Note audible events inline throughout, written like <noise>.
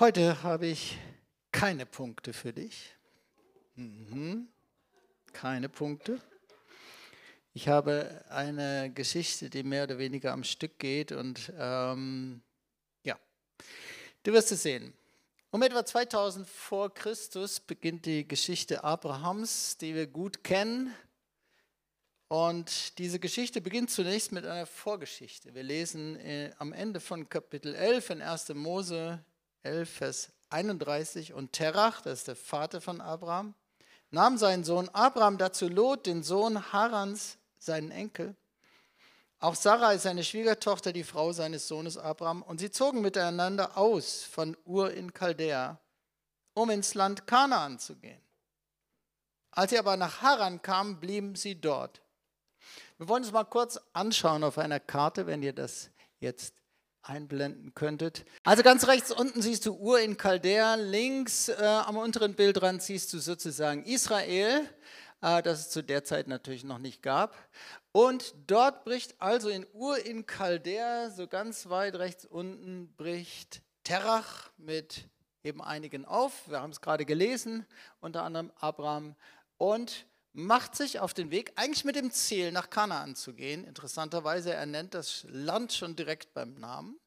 Heute habe ich keine Punkte für dich. Mhm. Keine Punkte. Ich habe eine Geschichte, die mehr oder weniger am Stück geht und ähm, ja, du wirst es sehen. Um etwa 2000 vor Christus beginnt die Geschichte Abrahams, die wir gut kennen. Und diese Geschichte beginnt zunächst mit einer Vorgeschichte. Wir lesen äh, am Ende von Kapitel 11 in 1. Mose 11, Vers 31. Und Terach, das ist der Vater von Abraham, nahm seinen Sohn Abraham dazu Lot, den Sohn Harans, seinen Enkel. Auch Sarah ist seine Schwiegertochter, die Frau seines Sohnes Abraham. Und sie zogen miteinander aus von Ur in Chaldea, um ins Land Kanaan zu gehen. Als sie aber nach Haran kamen, blieben sie dort. Wir wollen es mal kurz anschauen auf einer Karte, wenn ihr das jetzt einblenden könntet. Also ganz rechts unten siehst du Ur in Chaldea, links äh, am unteren Bildrand siehst du sozusagen Israel, äh, das es zu der Zeit natürlich noch nicht gab. Und dort bricht also in Ur in Chaldea, so ganz weit rechts unten, bricht Terach mit eben einigen auf. Wir haben es gerade gelesen, unter anderem Abraham und macht sich auf den Weg, eigentlich mit dem Ziel, nach Kanaan zu gehen. Interessanterweise, er nennt das Land schon direkt beim Namen.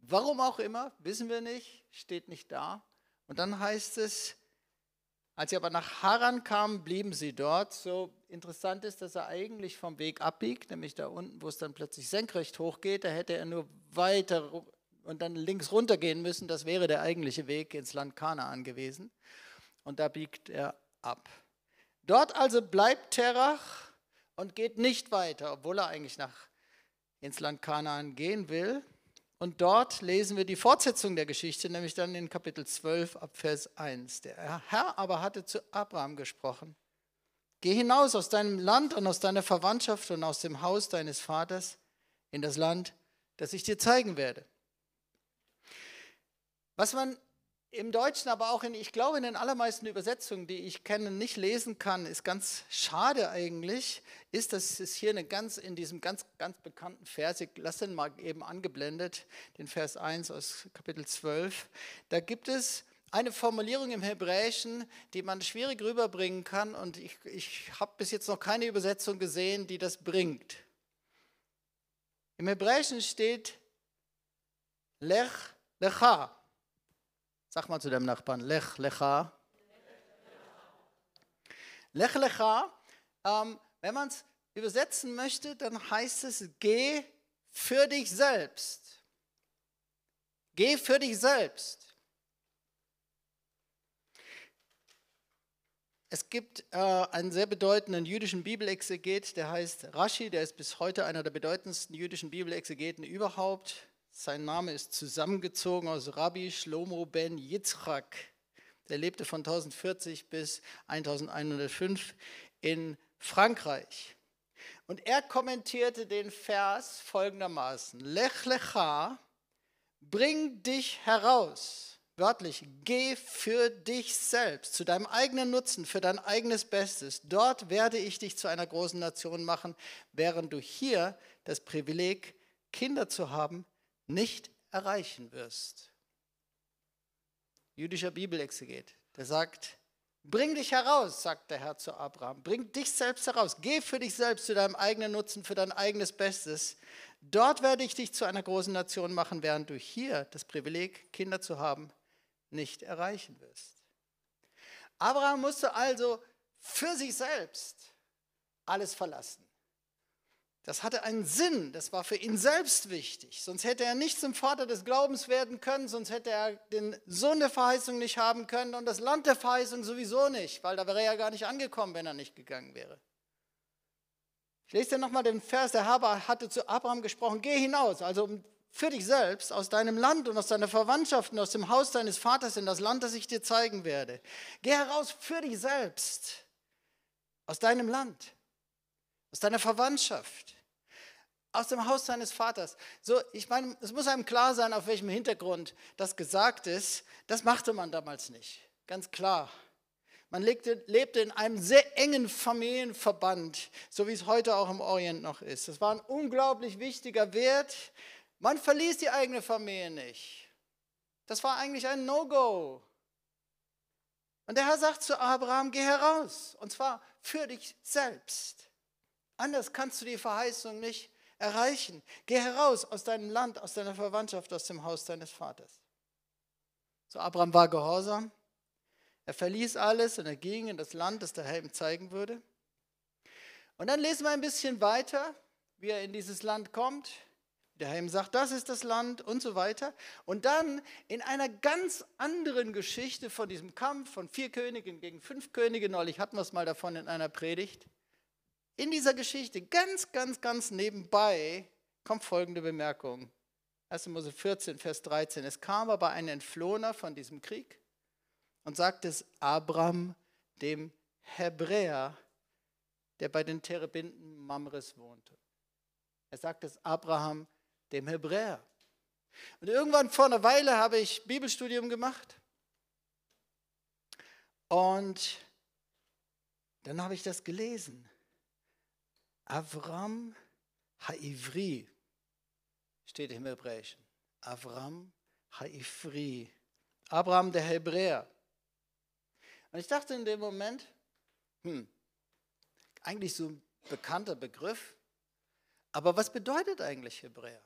Warum auch immer, wissen wir nicht, steht nicht da. Und dann heißt es, als sie aber nach Haran kamen, blieben sie dort. So interessant ist, dass er eigentlich vom Weg abbiegt, nämlich da unten, wo es dann plötzlich senkrecht hochgeht. Da hätte er nur weiter und dann links runter gehen müssen. Das wäre der eigentliche Weg ins Land Kanaan gewesen. Und da biegt er ab. Dort also bleibt Terach und geht nicht weiter, obwohl er eigentlich nach, ins Land Kanaan gehen will. Und dort lesen wir die Fortsetzung der Geschichte, nämlich dann in Kapitel 12 ab Vers 1. Der Herr aber hatte zu Abraham gesprochen. Geh hinaus aus deinem Land und aus deiner Verwandtschaft und aus dem Haus deines Vaters in das Land, das ich dir zeigen werde. Was man im Deutschen, aber auch in, ich glaube, in den allermeisten Übersetzungen, die ich kenne, nicht lesen kann, ist ganz schade eigentlich, ist, dass es hier eine ganz, in diesem ganz, ganz bekannten Vers, ich lasse den mal eben angeblendet, den Vers 1 aus Kapitel 12, da gibt es eine Formulierung im Hebräischen, die man schwierig rüberbringen kann und ich, ich habe bis jetzt noch keine Übersetzung gesehen, die das bringt. Im Hebräischen steht Lech Lecha. Sag mal zu deinem Nachbarn, Lech Lecha. Lech Lecha, ähm, wenn man es übersetzen möchte, dann heißt es, geh für dich selbst. Geh für dich selbst. Es gibt äh, einen sehr bedeutenden jüdischen Bibelexeget, der heißt Rashi, der ist bis heute einer der bedeutendsten jüdischen Bibelexegeten überhaupt. Sein Name ist zusammengezogen aus Rabbi Shlomo ben Yitzchak. Der lebte von 1040 bis 1105 in Frankreich. Und er kommentierte den Vers folgendermaßen: Lech lecha, bring dich heraus. Wörtlich, geh für dich selbst, zu deinem eigenen Nutzen, für dein eigenes Bestes. Dort werde ich dich zu einer großen Nation machen, während du hier das Privileg, Kinder zu haben, nicht erreichen wirst. Jüdischer Bibelexeget, der sagt, bring dich heraus, sagt der Herr zu Abraham, bring dich selbst heraus, geh für dich selbst zu deinem eigenen Nutzen, für dein eigenes Bestes. Dort werde ich dich zu einer großen Nation machen, während du hier das Privileg, Kinder zu haben, nicht erreichen wirst. Abraham musste also für sich selbst alles verlassen. Das hatte einen Sinn, das war für ihn selbst wichtig. Sonst hätte er nicht zum Vater des Glaubens werden können, sonst hätte er den Sohn der Verheißung nicht haben können und das Land der Verheißung sowieso nicht, weil da wäre er ja gar nicht angekommen, wenn er nicht gegangen wäre. Ich lese dir nochmal den Vers, der Herr hatte zu Abraham gesprochen, geh hinaus, also für dich selbst, aus deinem Land und aus deiner Verwandtschaft und aus dem Haus deines Vaters in das Land, das ich dir zeigen werde. Geh heraus für dich selbst, aus deinem Land, aus deiner Verwandtschaft aus dem Haus seines Vaters. So, ich meine, es muss einem klar sein, auf welchem Hintergrund das gesagt ist. Das machte man damals nicht, ganz klar. Man lebte, lebte in einem sehr engen Familienverband, so wie es heute auch im Orient noch ist. Das war ein unglaublich wichtiger Wert. Man verließ die eigene Familie nicht. Das war eigentlich ein No-Go. Und der Herr sagt zu Abraham, geh heraus, und zwar für dich selbst. Anders kannst du die Verheißung nicht erreichen. Geh heraus aus deinem Land, aus deiner Verwandtschaft, aus dem Haus deines Vaters. So, Abraham war gehorsam. Er verließ alles und er ging in das Land, das der Herr ihm zeigen würde. Und dann lesen wir ein bisschen weiter, wie er in dieses Land kommt. Der Herr ihm sagt, das ist das Land und so weiter. Und dann in einer ganz anderen Geschichte von diesem Kampf von vier Königen gegen fünf Könige, neulich hatten wir es mal davon in einer Predigt, in dieser Geschichte, ganz, ganz, ganz nebenbei, kommt folgende Bemerkung. 1. Mose 14, Vers 13. Es kam aber ein Entflohener von diesem Krieg und sagte es Abram, dem Hebräer, der bei den Terebinden Mamres wohnte. Er sagte es Abraham, dem Hebräer. Und irgendwann vor einer Weile habe ich Bibelstudium gemacht. Und dann habe ich das gelesen. Avram Haivri steht im Hebräischen. Avram Haivri. Abraham der Hebräer. Und ich dachte in dem Moment, hm, eigentlich so ein bekannter Begriff, aber was bedeutet eigentlich Hebräer?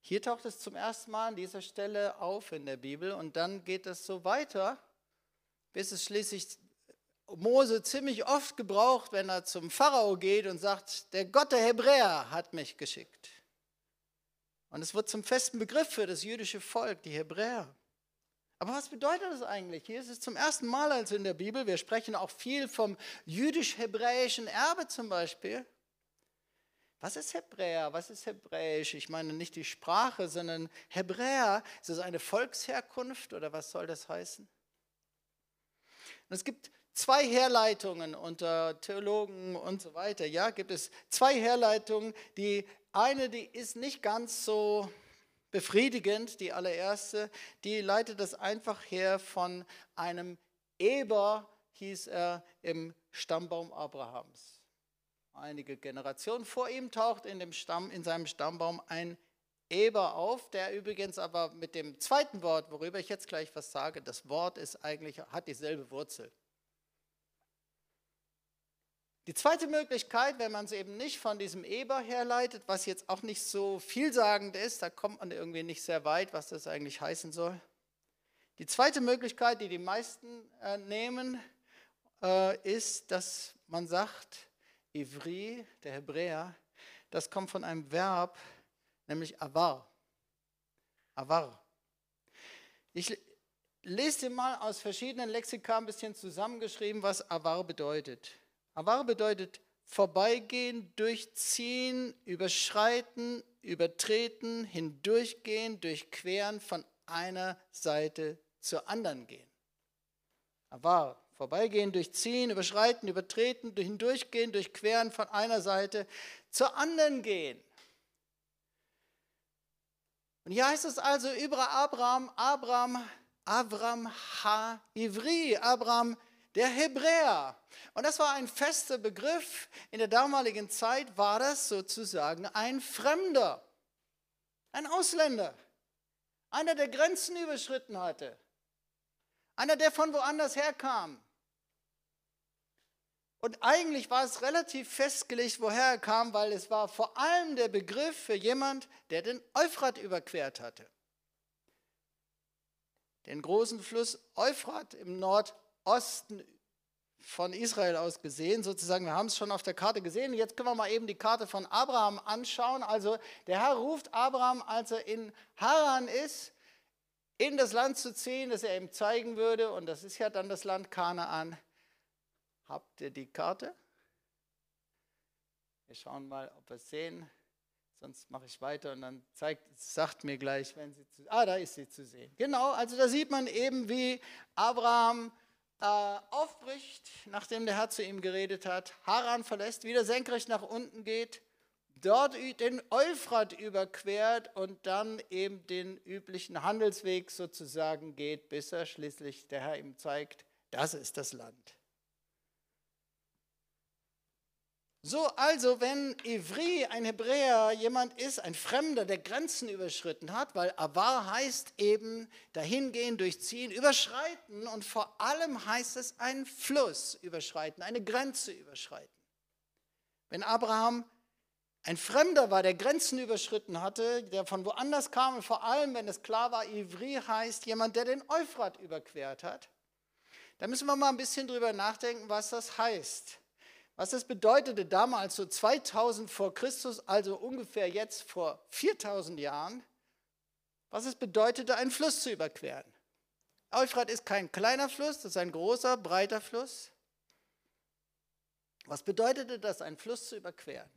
Hier taucht es zum ersten Mal an dieser Stelle auf in der Bibel und dann geht es so weiter, bis es schließlich Mose ziemlich oft gebraucht, wenn er zum Pharao geht und sagt, der Gott der Hebräer hat mich geschickt. Und es wird zum festen Begriff für das jüdische Volk, die Hebräer. Aber was bedeutet das eigentlich? Hier ist es zum ersten Mal also in der Bibel. Wir sprechen auch viel vom jüdisch-hebräischen Erbe zum Beispiel. Was ist Hebräer? Was ist Hebräisch? Ich meine nicht die Sprache, sondern Hebräer. Ist das eine Volksherkunft oder was soll das heißen? Und es gibt zwei Herleitungen unter Theologen und so weiter. Ja, gibt es zwei Herleitungen. Die eine, die ist nicht ganz so befriedigend, die allererste, die leitet das einfach her von einem Eber, hieß er im Stammbaum Abrahams. Einige Generationen vor ihm taucht in, dem Stamm, in seinem Stammbaum ein Eber auf, der übrigens aber mit dem zweiten Wort, worüber ich jetzt gleich was sage, das Wort ist eigentlich, hat dieselbe Wurzel. Die zweite Möglichkeit, wenn man es eben nicht von diesem Eber herleitet, was jetzt auch nicht so vielsagend ist, da kommt man irgendwie nicht sehr weit, was das eigentlich heißen soll. Die zweite Möglichkeit, die die meisten äh, nehmen, äh, ist, dass man sagt, Ivri, der Hebräer, das kommt von einem Verb, nämlich avar. Avar. Ich lese dir mal aus verschiedenen Lexika ein bisschen zusammengeschrieben, was avar bedeutet. Avar bedeutet vorbeigehen, durchziehen, überschreiten, übertreten, hindurchgehen, durchqueren, von einer Seite zur anderen gehen. Avar, vorbeigehen, durchziehen, überschreiten, übertreten, hindurchgehen, durchqueren, von einer Seite zur anderen gehen. Und hier heißt es also über Abraham, Abraham, Abraham Ha-Ivri, Abraham der Hebräer. Und das war ein fester Begriff. In der damaligen Zeit war das sozusagen ein Fremder, ein Ausländer, einer, der Grenzen überschritten hatte, einer, der von woanders herkam. Und eigentlich war es relativ festgelegt, woher er kam, weil es war vor allem der Begriff für jemand, der den Euphrat überquert hatte. Den großen Fluss Euphrat im Nord Osten von Israel aus gesehen, sozusagen, wir haben es schon auf der Karte gesehen. Jetzt können wir mal eben die Karte von Abraham anschauen. Also der Herr ruft Abraham, als er in Haran ist, in das Land zu ziehen, das er ihm zeigen würde. Und das ist ja dann das Land Kanaan. Habt ihr die Karte? Wir schauen mal, ob wir es sehen. Sonst mache ich weiter und dann zeigt, sagt mir gleich, wenn sie zu. Ah, da ist sie zu sehen. Genau, also da sieht man eben, wie Abraham äh, aufbricht, nachdem der Herr zu ihm geredet hat, Haran verlässt, wieder senkrecht nach unten geht, dort den Euphrat überquert und dann eben den üblichen Handelsweg sozusagen geht, bis er schließlich der Herr ihm zeigt, das ist das Land. So, also, wenn Ivri, ein Hebräer, jemand ist, ein Fremder, der Grenzen überschritten hat, weil Avar heißt eben dahingehen, durchziehen, überschreiten und vor allem heißt es einen Fluss überschreiten, eine Grenze überschreiten. Wenn Abraham ein Fremder war, der Grenzen überschritten hatte, der von woanders kam und vor allem, wenn es klar war, Ivri heißt jemand, der den Euphrat überquert hat, dann müssen wir mal ein bisschen drüber nachdenken, was das heißt. Was das bedeutete damals, so 2000 vor Christus, also ungefähr jetzt vor 4000 Jahren, was es bedeutete, einen Fluss zu überqueren. Euphrat ist kein kleiner Fluss, das ist ein großer, breiter Fluss. Was bedeutete das, einen Fluss zu überqueren?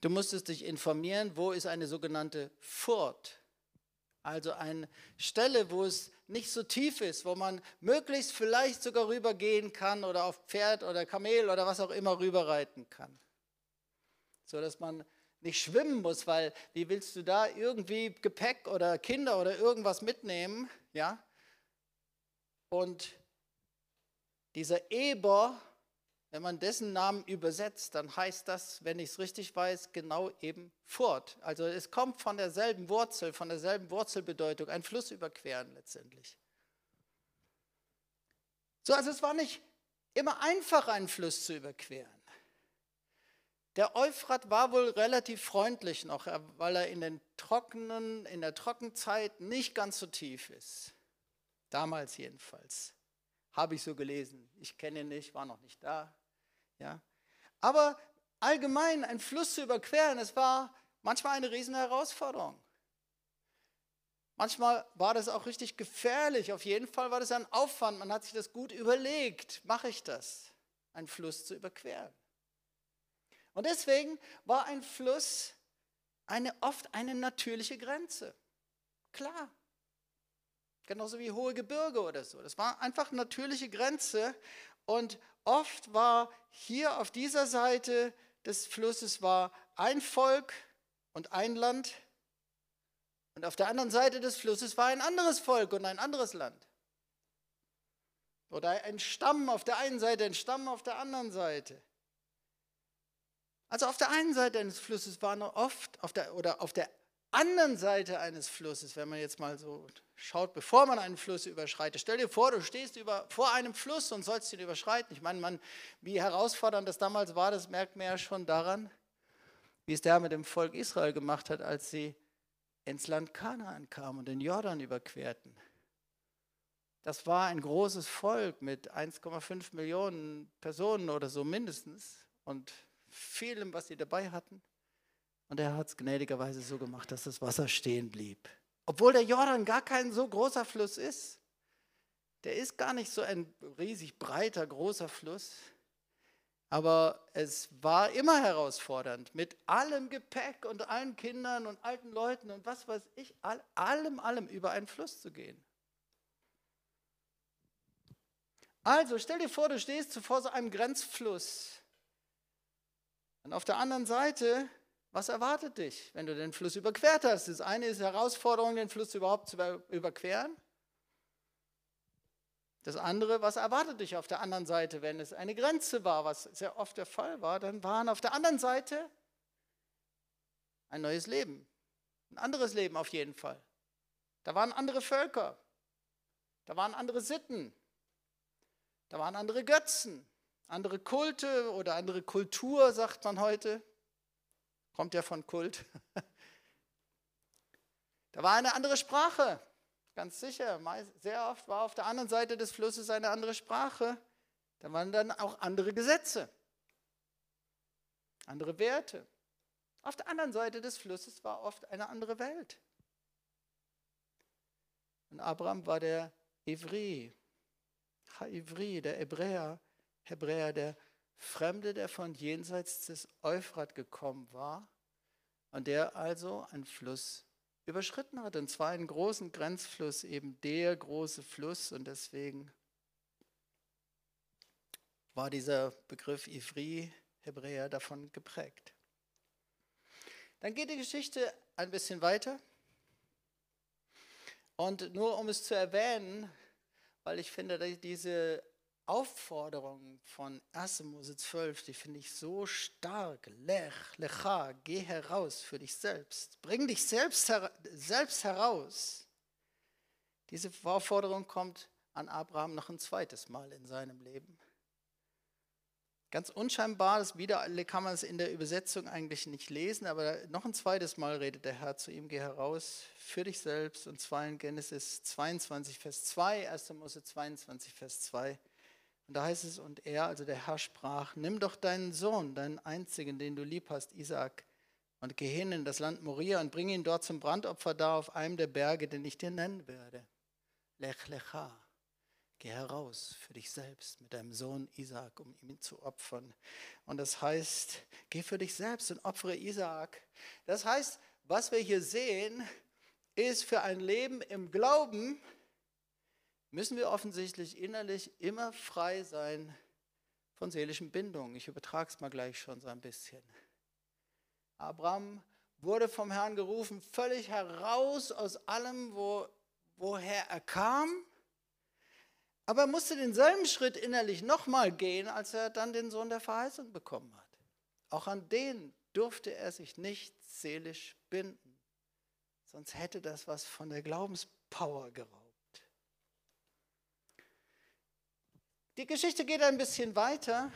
Du musstest dich informieren, wo ist eine sogenannte Furt, also eine Stelle, wo es nicht so tief ist, wo man möglichst vielleicht sogar rübergehen kann oder auf Pferd oder Kamel oder was auch immer rüberreiten kann. So dass man nicht schwimmen muss, weil wie willst du da irgendwie Gepäck oder Kinder oder irgendwas mitnehmen, ja? Und dieser Eber wenn man dessen Namen übersetzt, dann heißt das, wenn ich es richtig weiß, genau eben Furt. Also es kommt von derselben Wurzel, von derselben Wurzelbedeutung, ein Fluss überqueren letztendlich. So, also es war nicht immer einfach, einen Fluss zu überqueren. Der Euphrat war wohl relativ freundlich noch, weil er in, den trockenen, in der Trockenzeit nicht ganz so tief ist. Damals jedenfalls. Habe ich so gelesen. Ich kenne ihn nicht, war noch nicht da. Ja? Aber allgemein ein Fluss zu überqueren, es war manchmal eine riesen Herausforderung. Manchmal war das auch richtig gefährlich. Auf jeden Fall war das ein Aufwand. Man hat sich das gut überlegt. Mache ich das, einen Fluss zu überqueren? Und deswegen war ein Fluss eine, oft eine natürliche Grenze. Klar. Genauso wie hohe Gebirge oder so. Das war einfach eine natürliche Grenze. Und oft war hier auf dieser Seite des Flusses war ein Volk und ein Land. Und auf der anderen Seite des Flusses war ein anderes Volk und ein anderes Land. Oder ein Stamm auf der einen Seite, ein Stamm auf der anderen Seite. Also auf der einen Seite eines Flusses war noch oft, auf der, oder auf der anderen Seite eines Flusses, wenn man jetzt mal so schaut, bevor man einen Fluss überschreitet. Stell dir vor, du stehst über, vor einem Fluss und sollst ihn überschreiten. Ich meine, man, wie herausfordernd das damals war, das merkt man ja schon daran, wie es der mit dem Volk Israel gemacht hat, als sie ins Land Kanaan kamen und den Jordan überquerten. Das war ein großes Volk mit 1,5 Millionen Personen oder so mindestens und vielem, was sie dabei hatten. Und er hat es gnädigerweise so gemacht, dass das Wasser stehen blieb. Obwohl der Jordan gar kein so großer Fluss ist. Der ist gar nicht so ein riesig breiter, großer Fluss. Aber es war immer herausfordernd, mit allem Gepäck und allen Kindern und alten Leuten und was weiß ich, all, allem, allem über einen Fluss zu gehen. Also stell dir vor, du stehst vor so einem Grenzfluss. Und auf der anderen Seite was erwartet dich, wenn du den Fluss überquert hast? Das eine ist Herausforderung, den Fluss überhaupt zu überqueren. Das andere, was erwartet dich auf der anderen Seite, wenn es eine Grenze war, was sehr oft der Fall war, dann waren auf der anderen Seite ein neues Leben, ein anderes Leben auf jeden Fall. Da waren andere Völker, da waren andere Sitten, da waren andere Götzen, andere Kulte oder andere Kultur, sagt man heute. Kommt ja von Kult. <laughs> Da war eine andere Sprache, ganz sicher. Sehr oft war auf der anderen Seite des Flusses eine andere Sprache. Da waren dann auch andere Gesetze, andere Werte. Auf der anderen Seite des Flusses war oft eine andere Welt. Und Abraham war der Ivri, Ha-Ivri, der Hebräer, Hebräer, der Fremde, der von jenseits des Euphrat gekommen war und der also einen Fluss überschritten hat. Und zwar einen großen Grenzfluss, eben der große Fluss. Und deswegen war dieser Begriff Ivri, Hebräer, davon geprägt. Dann geht die Geschichte ein bisschen weiter. Und nur um es zu erwähnen, weil ich finde, diese Aufforderung von 1. Mose 12, die finde ich so stark. Lech, lecha, geh heraus für dich selbst. Bring dich selbst, her selbst heraus. Diese Aufforderung kommt an Abraham noch ein zweites Mal in seinem Leben. Ganz unscheinbar, das wieder kann man es in der Übersetzung eigentlich nicht lesen, aber noch ein zweites Mal redet der Herr zu ihm, geh heraus für dich selbst, und zwar in Genesis 22, Vers 2, 1. Mose 22, Vers 2. Und da heißt es, und er, also der Herr, sprach, nimm doch deinen Sohn, deinen einzigen, den du lieb hast, Isaak, und geh hin in das Land Moria und bring ihn dort zum Brandopfer da auf einem der Berge, den ich dir nennen werde. Lech lecha. Geh heraus für dich selbst mit deinem Sohn Isaak, um ihn zu opfern. Und das heißt, geh für dich selbst und opfere Isaak. Das heißt, was wir hier sehen, ist für ein Leben im Glauben, müssen wir offensichtlich innerlich immer frei sein von seelischen Bindungen. Ich übertrage es mal gleich schon so ein bisschen. Abraham wurde vom Herrn gerufen, völlig heraus aus allem, wo, woher er kam aber er musste denselben Schritt innerlich nochmal gehen, als er dann den Sohn der Verheißung bekommen hat. Auch an den durfte er sich nicht seelisch binden, sonst hätte das was von der Glaubenspower geraubt. Die Geschichte geht ein bisschen weiter.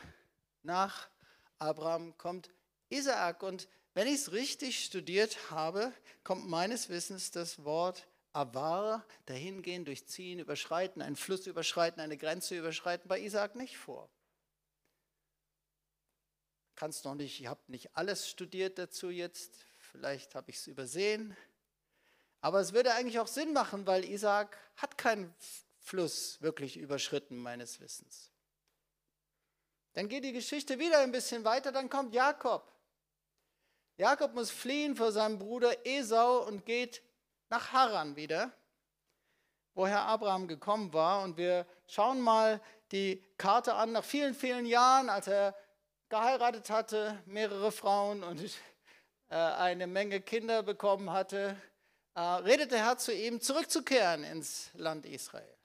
Nach Abraham kommt Isaak und wenn ich es richtig studiert habe, kommt meines Wissens das Wort Avar, dahingehen, durchziehen, überschreiten, einen Fluss überschreiten, eine Grenze überschreiten, bei Isaac nicht vor. Kannst noch nicht, ihr habt nicht alles studiert dazu jetzt, vielleicht habe ich es übersehen. Aber es würde eigentlich auch Sinn machen, weil Isaac hat keinen Fluss wirklich überschritten, meines Wissens. Dann geht die Geschichte wieder ein bisschen weiter, dann kommt Jakob. Jakob muss fliehen vor seinem Bruder Esau und geht nach Haran wieder, woher Abraham gekommen war. Und wir schauen mal die Karte an, nach vielen, vielen Jahren, als er geheiratet hatte, mehrere Frauen und äh, eine Menge Kinder bekommen hatte, äh, redet der Herr zu ihm, zurückzukehren ins Land Israel.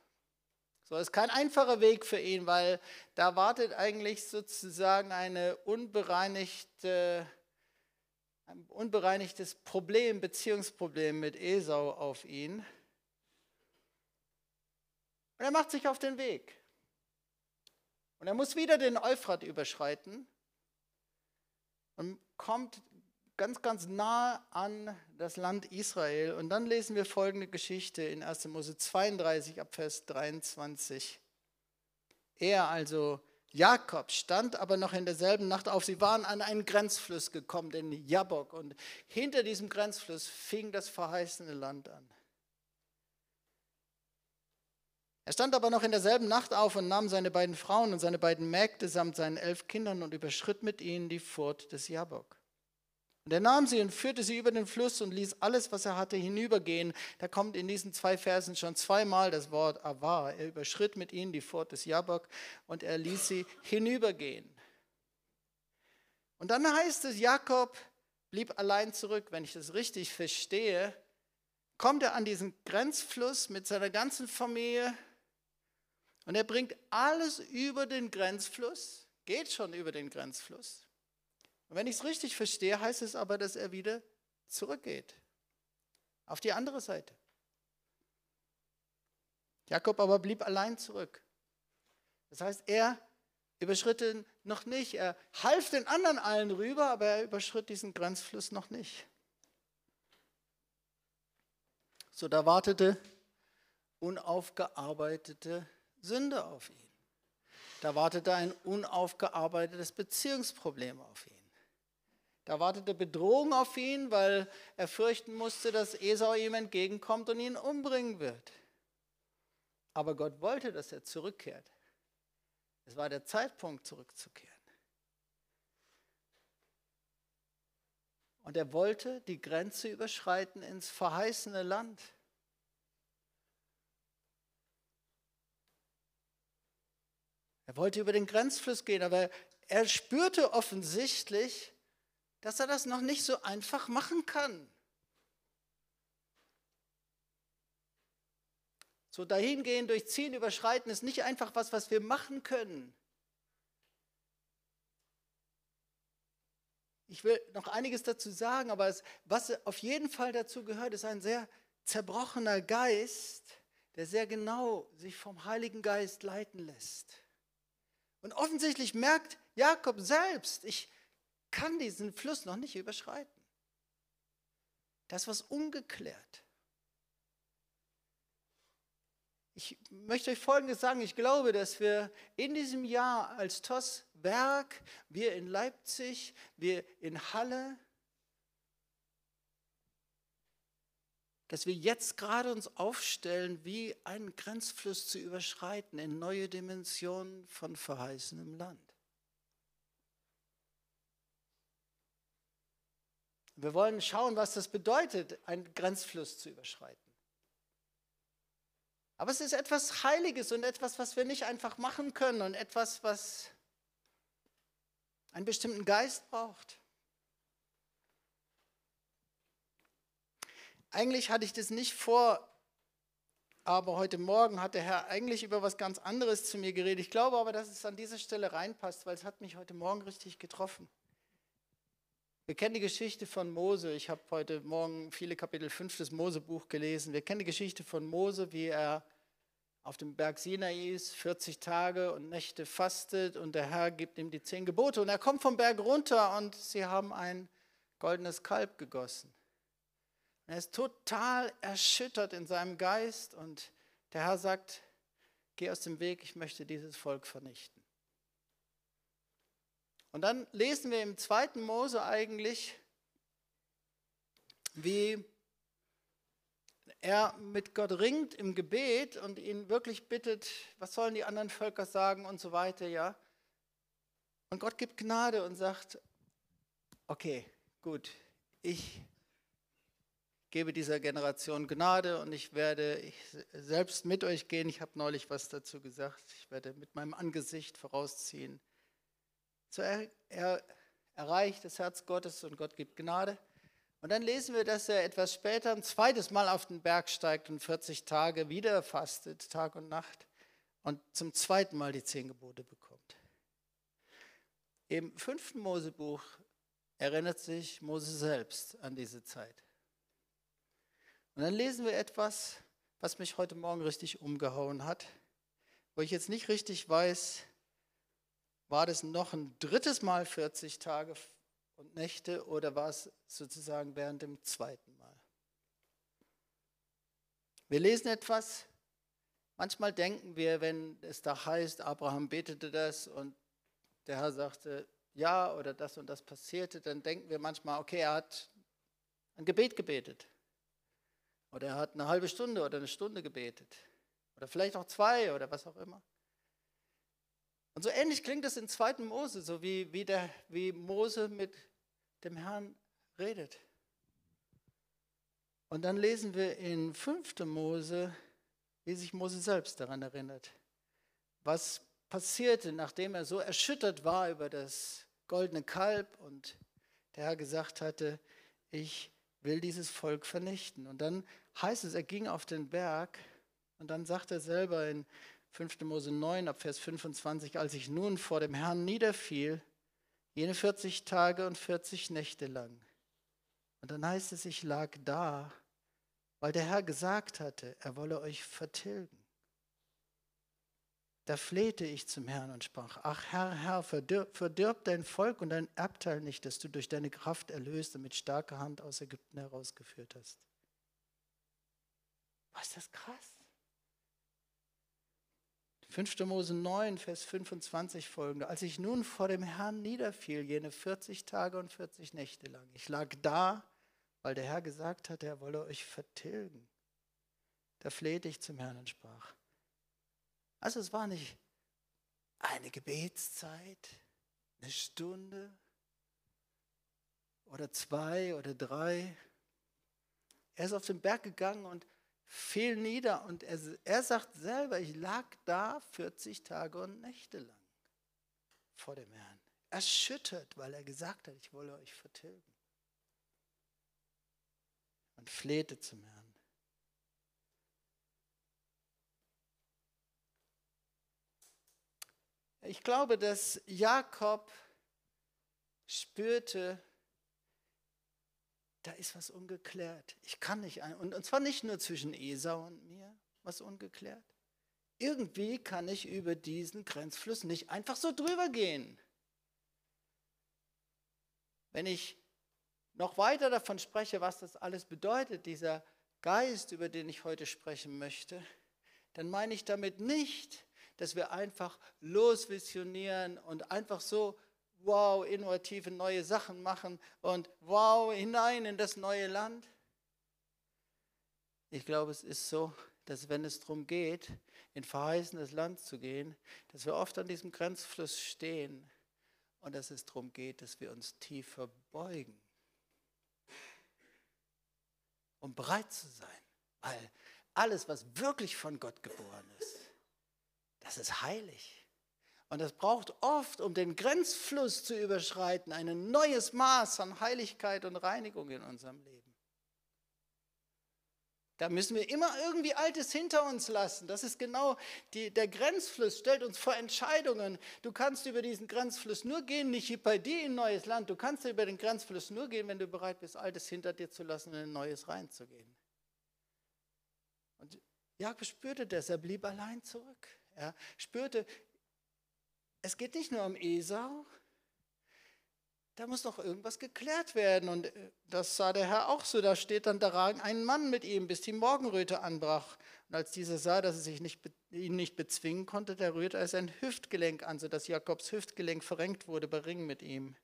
So ist kein einfacher Weg für ihn, weil da wartet eigentlich sozusagen eine unbereinigte ein unbereinigtes Problem, Beziehungsproblem mit Esau auf ihn. Und er macht sich auf den Weg. Und er muss wieder den Euphrat überschreiten und kommt ganz, ganz nah an das Land Israel. Und dann lesen wir folgende Geschichte in 1. Mose 32 ab Vers 23. Er also Jakob stand aber noch in derselben Nacht auf. Sie waren an einen Grenzfluss gekommen, den Jabok. Und hinter diesem Grenzfluss fing das verheißene Land an. Er stand aber noch in derselben Nacht auf und nahm seine beiden Frauen und seine beiden Mägde samt seinen elf Kindern und überschritt mit ihnen die Furt des Jabok. Und er nahm sie und führte sie über den Fluss und ließ alles, was er hatte, hinübergehen. Da kommt in diesen zwei Versen schon zweimal das Wort Avar. Er überschritt mit ihnen die Furt des Jabok und er ließ sie hinübergehen. Und dann heißt es, Jakob blieb allein zurück. Wenn ich das richtig verstehe, kommt er an diesen Grenzfluss mit seiner ganzen Familie und er bringt alles über den Grenzfluss, geht schon über den Grenzfluss und wenn ich es richtig verstehe, heißt es aber, dass er wieder zurückgeht. Auf die andere Seite. Jakob aber blieb allein zurück. Das heißt, er überschritt ihn noch nicht. Er half den anderen allen rüber, aber er überschritt diesen Grenzfluss noch nicht. So, da wartete unaufgearbeitete Sünde auf ihn. Da wartete ein unaufgearbeitetes Beziehungsproblem auf ihn. Da wartete Bedrohung auf ihn, weil er fürchten musste, dass Esau ihm entgegenkommt und ihn umbringen wird. Aber Gott wollte, dass er zurückkehrt. Es war der Zeitpunkt, zurückzukehren. Und er wollte die Grenze überschreiten ins verheißene Land. Er wollte über den Grenzfluss gehen, aber er spürte offensichtlich, dass er das noch nicht so einfach machen kann. So dahingehen, durchziehen, überschreiten ist nicht einfach was, was wir machen können. Ich will noch einiges dazu sagen, aber es, was auf jeden Fall dazu gehört, ist ein sehr zerbrochener Geist, der sehr genau sich vom Heiligen Geist leiten lässt. Und offensichtlich merkt Jakob selbst, ich kann diesen Fluss noch nicht überschreiten. Das ist was ungeklärt. Ich möchte euch Folgendes sagen. Ich glaube, dass wir in diesem Jahr als TOS Werk, wir in Leipzig, wir in Halle, dass wir jetzt gerade uns aufstellen, wie einen Grenzfluss zu überschreiten in neue Dimensionen von verheißenem Land. Wir wollen schauen, was das bedeutet, einen Grenzfluss zu überschreiten. Aber es ist etwas Heiliges und etwas, was wir nicht einfach machen können und etwas, was einen bestimmten Geist braucht. Eigentlich hatte ich das nicht vor, aber heute Morgen hat der Herr eigentlich über was ganz anderes zu mir geredet. Ich glaube aber, dass es an dieser Stelle reinpasst, weil es hat mich heute Morgen richtig getroffen. Wir kennen die Geschichte von Mose. Ich habe heute Morgen viele Kapitel 5 des Mosebuch gelesen. Wir kennen die Geschichte von Mose, wie er auf dem Berg Sinai ist, 40 Tage und Nächte fastet und der Herr gibt ihm die zehn Gebote. Und er kommt vom Berg runter und sie haben ein goldenes Kalb gegossen. Er ist total erschüttert in seinem Geist und der Herr sagt, geh aus dem Weg, ich möchte dieses Volk vernichten. Und dann lesen wir im zweiten Mose eigentlich, wie er mit Gott ringt im Gebet und ihn wirklich bittet, was sollen die anderen Völker sagen und so weiter, ja. Und Gott gibt Gnade und sagt, okay, gut, ich gebe dieser Generation Gnade und ich werde ich selbst mit euch gehen. Ich habe neulich was dazu gesagt. Ich werde mit meinem Angesicht vorausziehen so er, er erreicht das Herz Gottes und Gott gibt Gnade. Und dann lesen wir, dass er etwas später ein zweites Mal auf den Berg steigt und 40 Tage wieder fastet, Tag und Nacht, und zum zweiten Mal die zehn Gebote bekommt. Im fünften Mosebuch erinnert sich Mose selbst an diese Zeit. Und dann lesen wir etwas, was mich heute Morgen richtig umgehauen hat, wo ich jetzt nicht richtig weiß, war das noch ein drittes Mal 40 Tage und Nächte oder war es sozusagen während dem zweiten Mal? Wir lesen etwas, manchmal denken wir, wenn es da heißt, Abraham betete das und der Herr sagte ja oder das und das passierte, dann denken wir manchmal, okay, er hat ein Gebet gebetet. Oder er hat eine halbe Stunde oder eine Stunde gebetet. Oder vielleicht auch zwei oder was auch immer. Und so ähnlich klingt es in 2. Mose, so wie, wie, der, wie Mose mit dem Herrn redet. Und dann lesen wir in 5. Mose, wie sich Mose selbst daran erinnert, was passierte, nachdem er so erschüttert war über das goldene Kalb und der Herr gesagt hatte, ich will dieses Volk vernichten. Und dann heißt es, er ging auf den Berg und dann sagt er selber in 5. Mose 9 ab Vers 25, als ich nun vor dem Herrn niederfiel, jene 40 Tage und 40 Nächte lang. Und dann heißt es, ich lag da, weil der Herr gesagt hatte, er wolle euch vertilgen. Da flehte ich zum Herrn und sprach, ach Herr, Herr, verdirb, verdirb dein Volk und dein Erbteil nicht, das du durch deine Kraft erlöst und mit starker Hand aus Ägypten herausgeführt hast. Was ist das krass? 5. Mose 9, Vers 25 folgende. Als ich nun vor dem Herrn niederfiel, jene 40 Tage und 40 Nächte lang, ich lag da, weil der Herr gesagt hatte, er wolle euch vertilgen. Da flehte ich zum Herrn und sprach. Also es war nicht eine Gebetszeit, eine Stunde oder zwei oder drei. Er ist auf den Berg gegangen und fiel nieder und er, er sagt selber, ich lag da 40 Tage und Nächte lang vor dem Herrn. Erschüttert, weil er gesagt hat, ich wolle euch vertilgen. Und flehte zum Herrn. Ich glaube, dass Jakob spürte, da ist was ungeklärt. Ich kann nicht, ein, und zwar nicht nur zwischen Esau und mir, was ungeklärt. Irgendwie kann ich über diesen Grenzfluss nicht einfach so drüber gehen. Wenn ich noch weiter davon spreche, was das alles bedeutet, dieser Geist, über den ich heute sprechen möchte, dann meine ich damit nicht, dass wir einfach losvisionieren und einfach so, wow, innovative neue Sachen machen und wow, hinein in das neue Land. Ich glaube, es ist so, dass wenn es darum geht, in verheißenes Land zu gehen, dass wir oft an diesem Grenzfluss stehen und dass es darum geht, dass wir uns tiefer beugen um bereit zu sein. Weil alles, was wirklich von Gott geboren ist, das ist heilig. Und das braucht oft, um den Grenzfluss zu überschreiten, ein neues Maß an Heiligkeit und Reinigung in unserem Leben. Da müssen wir immer irgendwie Altes hinter uns lassen. Das ist genau die, der Grenzfluss, stellt uns vor Entscheidungen. Du kannst über diesen Grenzfluss nur gehen, nicht bei dir in ein neues Land. Du kannst über den Grenzfluss nur gehen, wenn du bereit bist, Altes hinter dir zu lassen und in neues reinzugehen. Und Jakob spürte das, er blieb allein zurück. Er spürte, es geht nicht nur um Esau, da muss noch irgendwas geklärt werden. Und äh, das sah der Herr auch so. Da steht dann, da ein Mann mit ihm, bis die Morgenröte anbrach. Und als dieser sah, dass er sich nicht, ihn nicht bezwingen konnte, da rührte er sein Hüftgelenk an, sodass Jakobs Hüftgelenk verrenkt wurde bei Ring mit ihm.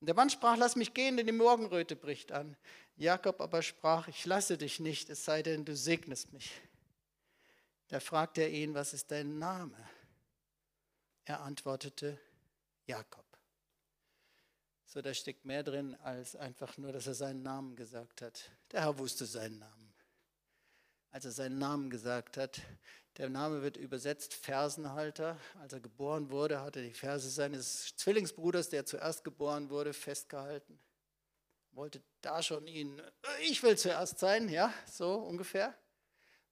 Und der Mann sprach, lass mich gehen, denn die Morgenröte bricht an. Jakob aber sprach, ich lasse dich nicht, es sei denn, du segnest mich. Da fragte er ihn, was ist dein Name? Er antwortete, Jakob. So, da steckt mehr drin, als einfach nur, dass er seinen Namen gesagt hat. Der Herr wusste seinen Namen. Als er seinen Namen gesagt hat, der Name wird übersetzt Fersenhalter. Als er geboren wurde, hat er die Verse seines Zwillingsbruders, der zuerst geboren wurde, festgehalten. Wollte da schon ihn, ich will zuerst sein, ja, so ungefähr.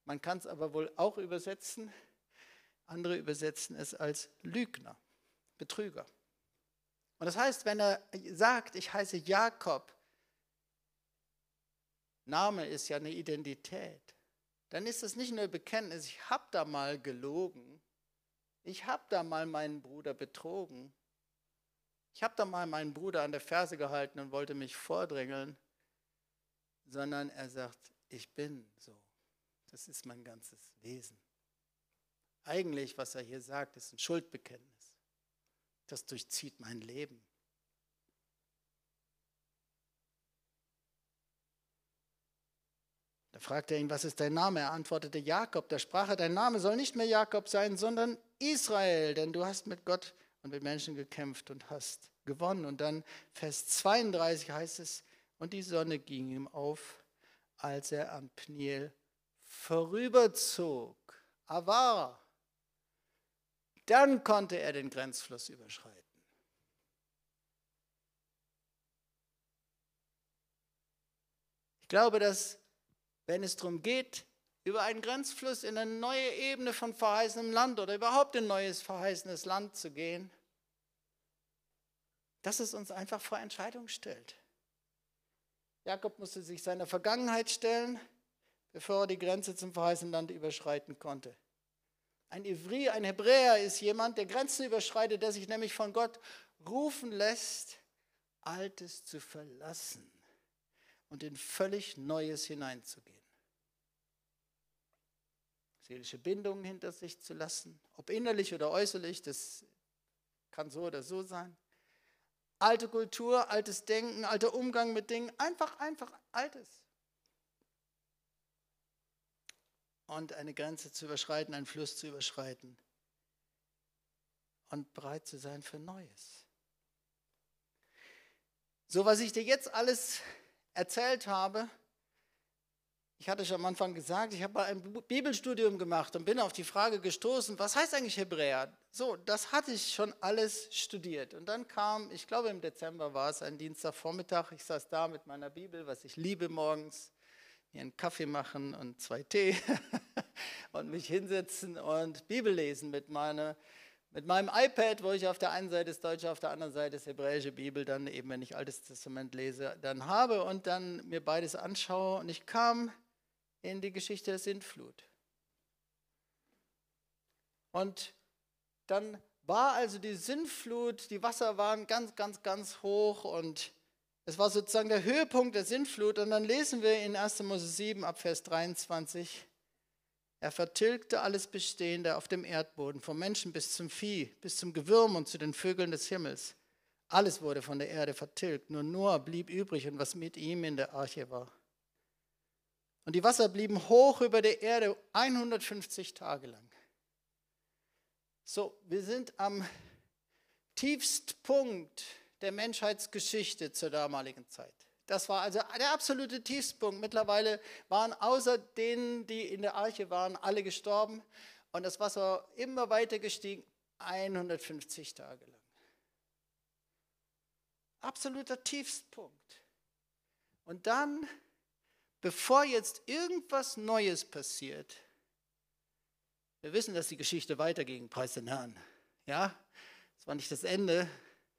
Man kann es aber wohl auch übersetzen. Andere übersetzen es als Lügner, Betrüger. Und das heißt, wenn er sagt, ich heiße Jakob, Name ist ja eine Identität, dann ist es nicht nur Bekenntnis, ich habe da mal gelogen, ich habe da mal meinen Bruder betrogen, ich habe da mal meinen Bruder an der Ferse gehalten und wollte mich vordrängeln, sondern er sagt, ich bin so. Das ist mein ganzes Wesen. Eigentlich, was er hier sagt, ist ein Schuldbekenntnis das durchzieht mein Leben. Da fragte er ihn, was ist dein Name? Er antwortete Jakob. Da sprach er, dein Name soll nicht mehr Jakob sein, sondern Israel, denn du hast mit Gott und mit Menschen gekämpft und hast gewonnen. Und dann Vers 32 heißt es, und die Sonne ging ihm auf, als er am Pniel vorüberzog. Avar, dann konnte er den Grenzfluss überschreiten. Ich glaube, dass wenn es darum geht, über einen Grenzfluss in eine neue Ebene von verheißenem Land oder überhaupt in ein neues verheißenes Land zu gehen, dass es uns einfach vor Entscheidung stellt. Jakob musste sich seiner Vergangenheit stellen, bevor er die Grenze zum verheißenen Land überschreiten konnte. Ein Ivri, ein Hebräer ist jemand, der Grenzen überschreitet, der sich nämlich von Gott rufen lässt, Altes zu verlassen und in völlig Neues hineinzugehen. Seelische Bindungen hinter sich zu lassen, ob innerlich oder äußerlich, das kann so oder so sein. Alte Kultur, altes Denken, alter Umgang mit Dingen, einfach, einfach Altes. Und eine Grenze zu überschreiten, einen Fluss zu überschreiten und bereit zu sein für Neues. So, was ich dir jetzt alles erzählt habe, ich hatte schon am Anfang gesagt, ich habe ein Bibelstudium gemacht und bin auf die Frage gestoßen, was heißt eigentlich Hebräer? So, das hatte ich schon alles studiert. Und dann kam, ich glaube im Dezember war es, ein Dienstagvormittag, ich saß da mit meiner Bibel, was ich liebe morgens, mir einen Kaffee machen und zwei Tee <laughs> und mich hinsetzen und Bibel lesen mit meiner mit meinem iPad, wo ich auf der einen Seite das Deutsche, auf der anderen Seite das hebräische Bibel dann eben, wenn ich Altes Testament lese, dann habe und dann mir beides anschaue. Und ich kam in die Geschichte der Sintflut. Und dann war also die Sintflut, die Wasser waren ganz, ganz, ganz hoch und es war sozusagen der Höhepunkt der Sintflut. Und dann lesen wir in 1. Mose 7 ab Vers 23, er vertilgte alles Bestehende auf dem Erdboden, vom Menschen bis zum Vieh, bis zum Gewürm und zu den Vögeln des Himmels. Alles wurde von der Erde vertilgt, nur Noah blieb übrig und was mit ihm in der Arche war. Und die Wasser blieben hoch über der Erde 150 Tage lang. So, wir sind am Tiefstpunkt der Menschheitsgeschichte zur damaligen Zeit. Das war also der absolute Tiefspunkt. Mittlerweile waren außer denen, die in der Arche waren, alle gestorben und das Wasser immer weiter gestiegen, 150 Tage lang. Absoluter Tiefstpunkt. Und dann, bevor jetzt irgendwas Neues passiert, wir wissen, dass die Geschichte weiterging, preis den Herrn. Ja, es war nicht das Ende,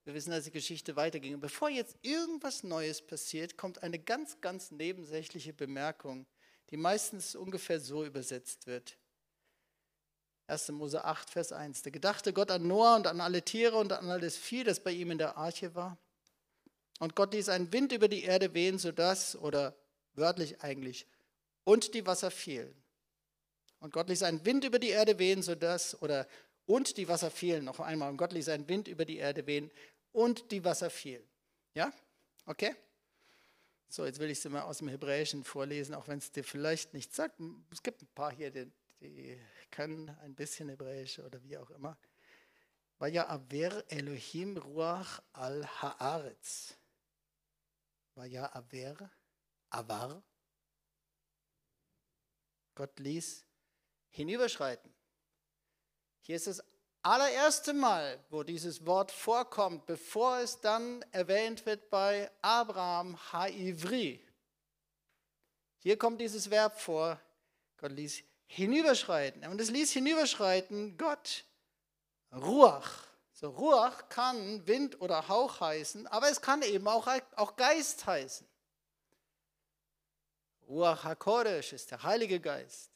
wir wissen, dass die Geschichte weiterging. Und bevor jetzt irgendwas Neues passiert, kommt eine ganz, ganz nebensächliche Bemerkung, die meistens ungefähr so übersetzt wird. 1. Mose 8, Vers 1. Da gedachte Gott an Noah und an alle Tiere und an alles Vieh, das bei ihm in der Arche war. Und Gott ließ einen Wind über die Erde wehen, sodass, oder wörtlich eigentlich, und die Wasser fielen. Und Gott ließ einen Wind über die Erde wehen, sodass, oder und die Wasser fielen. Noch einmal, und Gott ließ einen Wind über die Erde wehen und die Wasser fielen. Ja? Okay? So, jetzt will ich es mal aus dem Hebräischen vorlesen, auch wenn es dir vielleicht nicht sagt. Es gibt ein paar hier, die, die können ein bisschen Hebräisch oder wie auch immer. Ja Aver Elohim Ruach al Haaretz. Ja Aver, Avar. Gott ließ hinüberschreiten. Hier ist das allererste Mal, wo dieses Wort vorkommt, bevor es dann erwähnt wird bei Abraham Haivri. Hier kommt dieses Verb vor. Gott ließ hinüberschreiten. Und es ließ hinüberschreiten Gott Ruach. So, Ruach kann Wind oder Hauch heißen, aber es kann eben auch, auch Geist heißen. Ruach HaKodesh ist der Heilige Geist.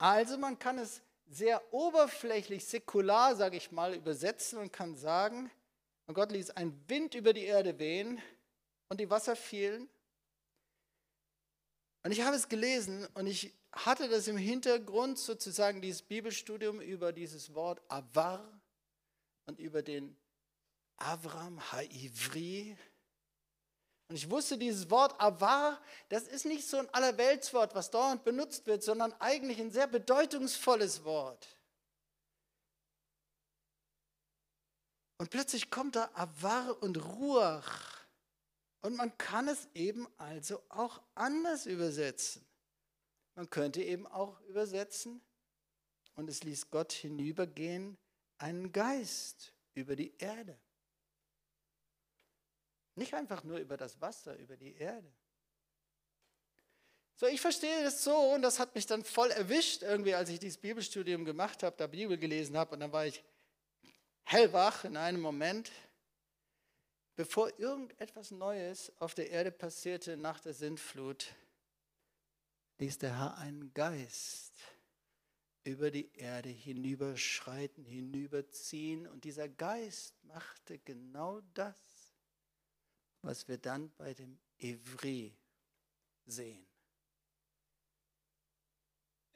Also man kann es sehr oberflächlich, säkular, sage ich mal, übersetzen und kann sagen, und Gott ließ einen Wind über die Erde wehen und die Wasser fielen. Und ich habe es gelesen und ich hatte das im Hintergrund sozusagen dieses Bibelstudium über dieses Wort Avar und über den Avram Haivri, und ich wusste, dieses Wort Avar, das ist nicht so ein Allerweltswort, was dauernd benutzt wird, sondern eigentlich ein sehr bedeutungsvolles Wort. Und plötzlich kommt da Avar und Ruach. Und man kann es eben also auch anders übersetzen. Man könnte eben auch übersetzen, und es ließ Gott hinübergehen, einen Geist über die Erde. Nicht einfach nur über das Wasser, über die Erde. So, ich verstehe das so und das hat mich dann voll erwischt, irgendwie, als ich dieses Bibelstudium gemacht habe, da Bibel gelesen habe und dann war ich hellwach in einem Moment, bevor irgendetwas Neues auf der Erde passierte nach der Sintflut, ließ der Herr einen Geist über die Erde hinüberschreiten, hinüberziehen und dieser Geist machte genau das, was wir dann bei dem Evri sehen.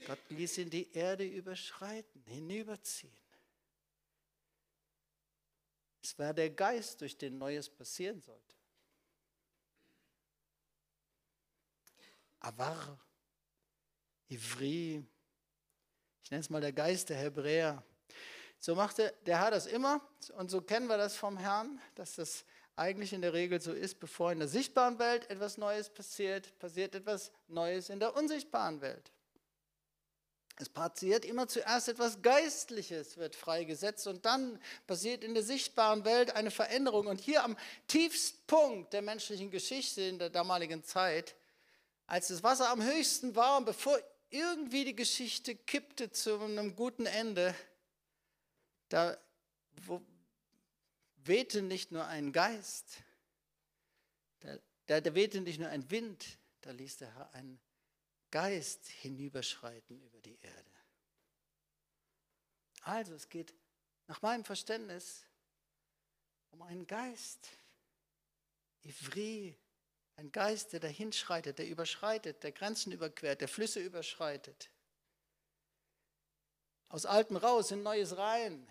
Gott ließ ihn die Erde überschreiten, hinüberziehen. Es war der Geist, durch den Neues passieren sollte. Avar, Ivri, ich nenne es mal der Geist der Hebräer. So machte der Herr das immer und so kennen wir das vom Herrn, dass das eigentlich in der Regel so ist, bevor in der sichtbaren Welt etwas Neues passiert, passiert etwas Neues in der unsichtbaren Welt. Es passiert immer zuerst etwas Geistliches, wird freigesetzt und dann passiert in der sichtbaren Welt eine Veränderung. Und hier am tiefsten Punkt der menschlichen Geschichte in der damaligen Zeit, als das Wasser am höchsten war und bevor irgendwie die Geschichte kippte zu einem guten Ende, da wehte nicht nur ein Geist, da, da, wehte nicht nur ein Wind, da ließ der Herr einen Geist hinüberschreiten über die Erde. Also es geht nach meinem Verständnis um einen Geist, Ivri, ein Geist, der dahinschreitet, der überschreitet, der Grenzen überquert, der Flüsse überschreitet. Aus Altem raus in Neues rein.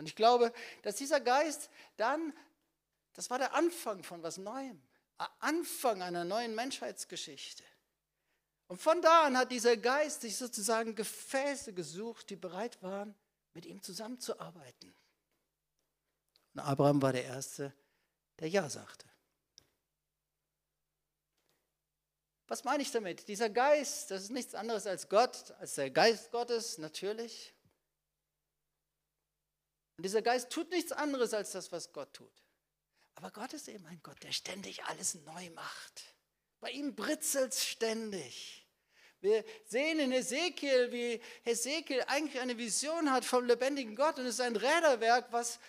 Und ich glaube, dass dieser Geist dann, das war der Anfang von was Neuem, Anfang einer neuen Menschheitsgeschichte. Und von da an hat dieser Geist sich sozusagen Gefäße gesucht, die bereit waren, mit ihm zusammenzuarbeiten. Und Abraham war der Erste, der Ja sagte. Was meine ich damit? Dieser Geist, das ist nichts anderes als Gott, als der Geist Gottes, natürlich. Und dieser Geist tut nichts anderes als das, was Gott tut. Aber Gott ist eben ein Gott, der ständig alles neu macht. Bei ihm britzelt es ständig. Wir sehen in Ezekiel, wie Ezekiel eigentlich eine Vision hat vom lebendigen Gott und es ist ein Räderwerk, was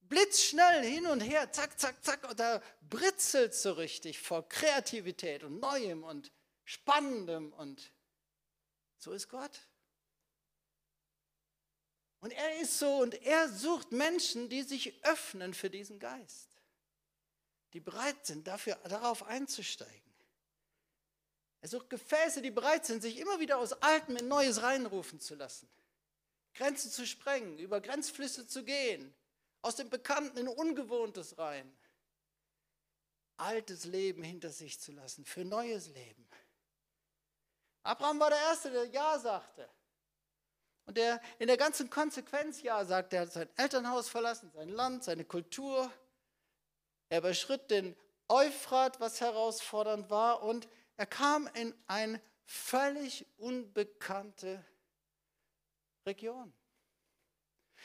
blitzschnell hin und her, zack, zack, zack, und da britzelt so richtig vor Kreativität und Neuem und Spannendem und so ist Gott. Und er ist so und er sucht Menschen, die sich öffnen für diesen Geist, die bereit sind, dafür, darauf einzusteigen. Er sucht Gefäße, die bereit sind, sich immer wieder aus Altem in Neues reinrufen zu lassen, Grenzen zu sprengen, über Grenzflüsse zu gehen, aus dem Bekannten in Ungewohntes rein. Altes Leben hinter sich zu lassen für neues Leben. Abraham war der Erste, der Ja sagte. Der in der ganzen Konsequenz Ja sagt. Er hat sein Elternhaus verlassen, sein Land, seine Kultur. Er überschritt den Euphrat, was herausfordernd war. Und er kam in eine völlig unbekannte Region.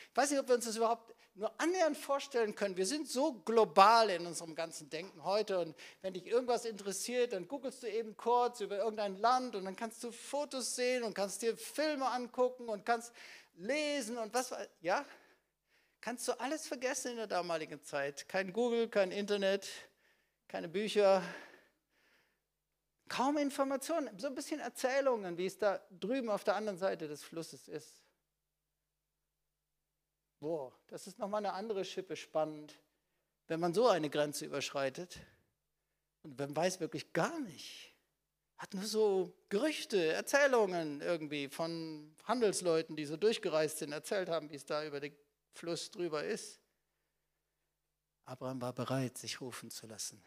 Ich weiß nicht, ob wir uns das überhaupt nur annähernd vorstellen können. Wir sind so global in unserem ganzen Denken heute und wenn dich irgendwas interessiert, dann googelst du eben kurz über irgendein Land und dann kannst du Fotos sehen und kannst dir Filme angucken und kannst lesen und was, ja? Kannst du alles vergessen in der damaligen Zeit. Kein Google, kein Internet, keine Bücher, kaum Informationen, so ein bisschen Erzählungen, wie es da drüben auf der anderen Seite des Flusses ist. Boah, das ist nochmal eine andere Schippe spannend, wenn man so eine Grenze überschreitet und man weiß wirklich gar nicht. Hat nur so Gerüchte, Erzählungen irgendwie von Handelsleuten, die so durchgereist sind, erzählt haben, wie es da über den Fluss drüber ist. Abraham war bereit, sich rufen zu lassen.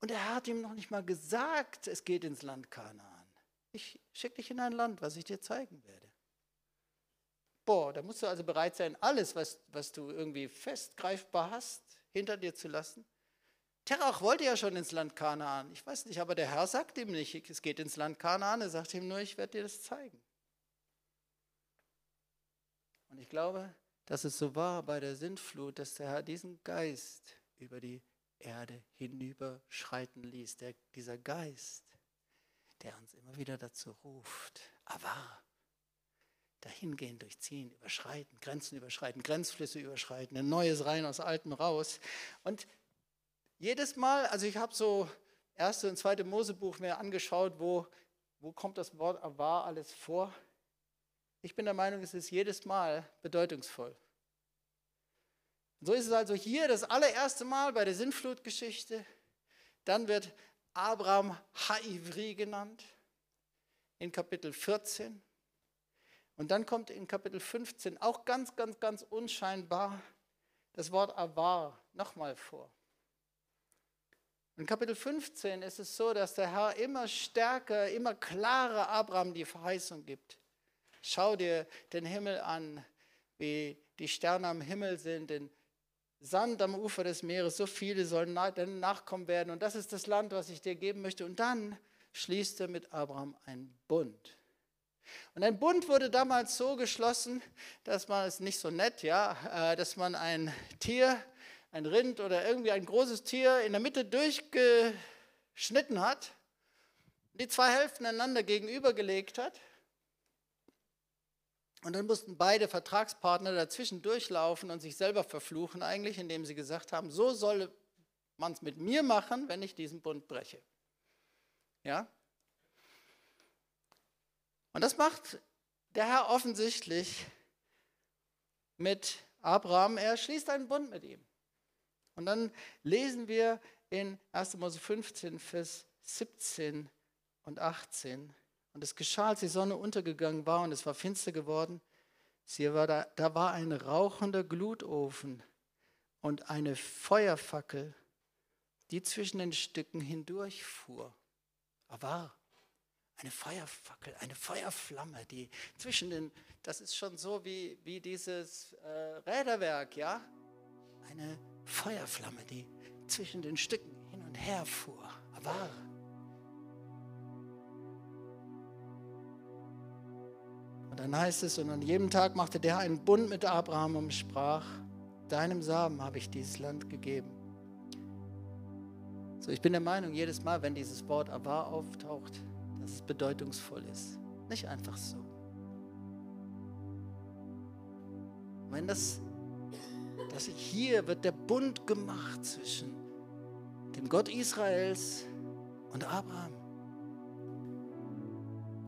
Und er hat ihm noch nicht mal gesagt, es geht ins Land Kanaan. Ich schicke dich in ein Land, was ich dir zeigen werde. Boah, da musst du also bereit sein, alles, was, was du irgendwie festgreifbar hast, hinter dir zu lassen. Terach wollte ja schon ins Land Kanaan. Ich weiß nicht, aber der Herr sagt ihm nicht, es geht ins Land Kanaan. Er sagt ihm nur, ich werde dir das zeigen. Und ich glaube, dass es so war bei der Sintflut, dass der Herr diesen Geist über die Erde hinüberschreiten ließ. Der, dieser Geist, der uns immer wieder dazu ruft. Aber dahingehen, durchziehen, überschreiten, Grenzen überschreiten, Grenzflüsse überschreiten, ein neues rein aus Altem raus. Und jedes Mal, also ich habe so erste und zweite Mosebuch mir angeschaut, wo, wo kommt das Wort war alles vor. Ich bin der Meinung, es ist jedes Mal bedeutungsvoll. Und so ist es also hier das allererste Mal bei der Sintflutgeschichte. Dann wird Abraham Haivri genannt in Kapitel 14. Und dann kommt in Kapitel 15 auch ganz, ganz, ganz unscheinbar das Wort Avar nochmal vor. In Kapitel 15 ist es so, dass der Herr immer stärker, immer klarer Abraham die Verheißung gibt. Schau dir den Himmel an, wie die Sterne am Himmel sind, den Sand am Ufer des Meeres, so viele sollen deine Nachkommen werden. Und das ist das Land, was ich dir geben möchte. Und dann schließt er mit Abraham einen Bund. Und ein Bund wurde damals so geschlossen, dass man es nicht so nett, ja, äh, dass man ein Tier, ein Rind oder irgendwie ein großes Tier in der Mitte durchgeschnitten hat die zwei Hälften einander gegenübergelegt hat. Und dann mussten beide Vertragspartner dazwischen durchlaufen und sich selber verfluchen, eigentlich, indem sie gesagt haben, so soll man es mit mir machen, wenn ich diesen Bund breche. Ja? Und das macht der Herr offensichtlich mit Abraham. Er schließt einen Bund mit ihm. Und dann lesen wir in 1. Mose 15, Vers 17 und 18. Und es geschah, als die Sonne untergegangen war und es war finster geworden. Siehe, war da, da war ein rauchender Glutofen und eine Feuerfackel, die zwischen den Stücken hindurchfuhr. Aber eine Feuerfackel, eine Feuerflamme, die zwischen den, das ist schon so wie, wie dieses äh, Räderwerk, ja? Eine Feuerflamme, die zwischen den Stücken hin und her fuhr. Aber Und dann heißt es, und an jedem Tag machte der einen Bund mit Abraham und sprach, deinem Samen habe ich dieses Land gegeben. So, ich bin der Meinung, jedes Mal, wenn dieses Wort Avar auftaucht, dass es bedeutungsvoll ist. Nicht einfach so. Wenn das, das hier wird der Bund gemacht zwischen dem Gott Israels und Abraham.